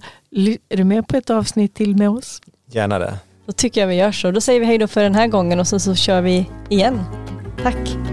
är du med på ett avsnitt till med oss? Gärna det. Då tycker jag vi gör så. Då säger vi hej då för den här gången och så, så kör vi igen. Tack.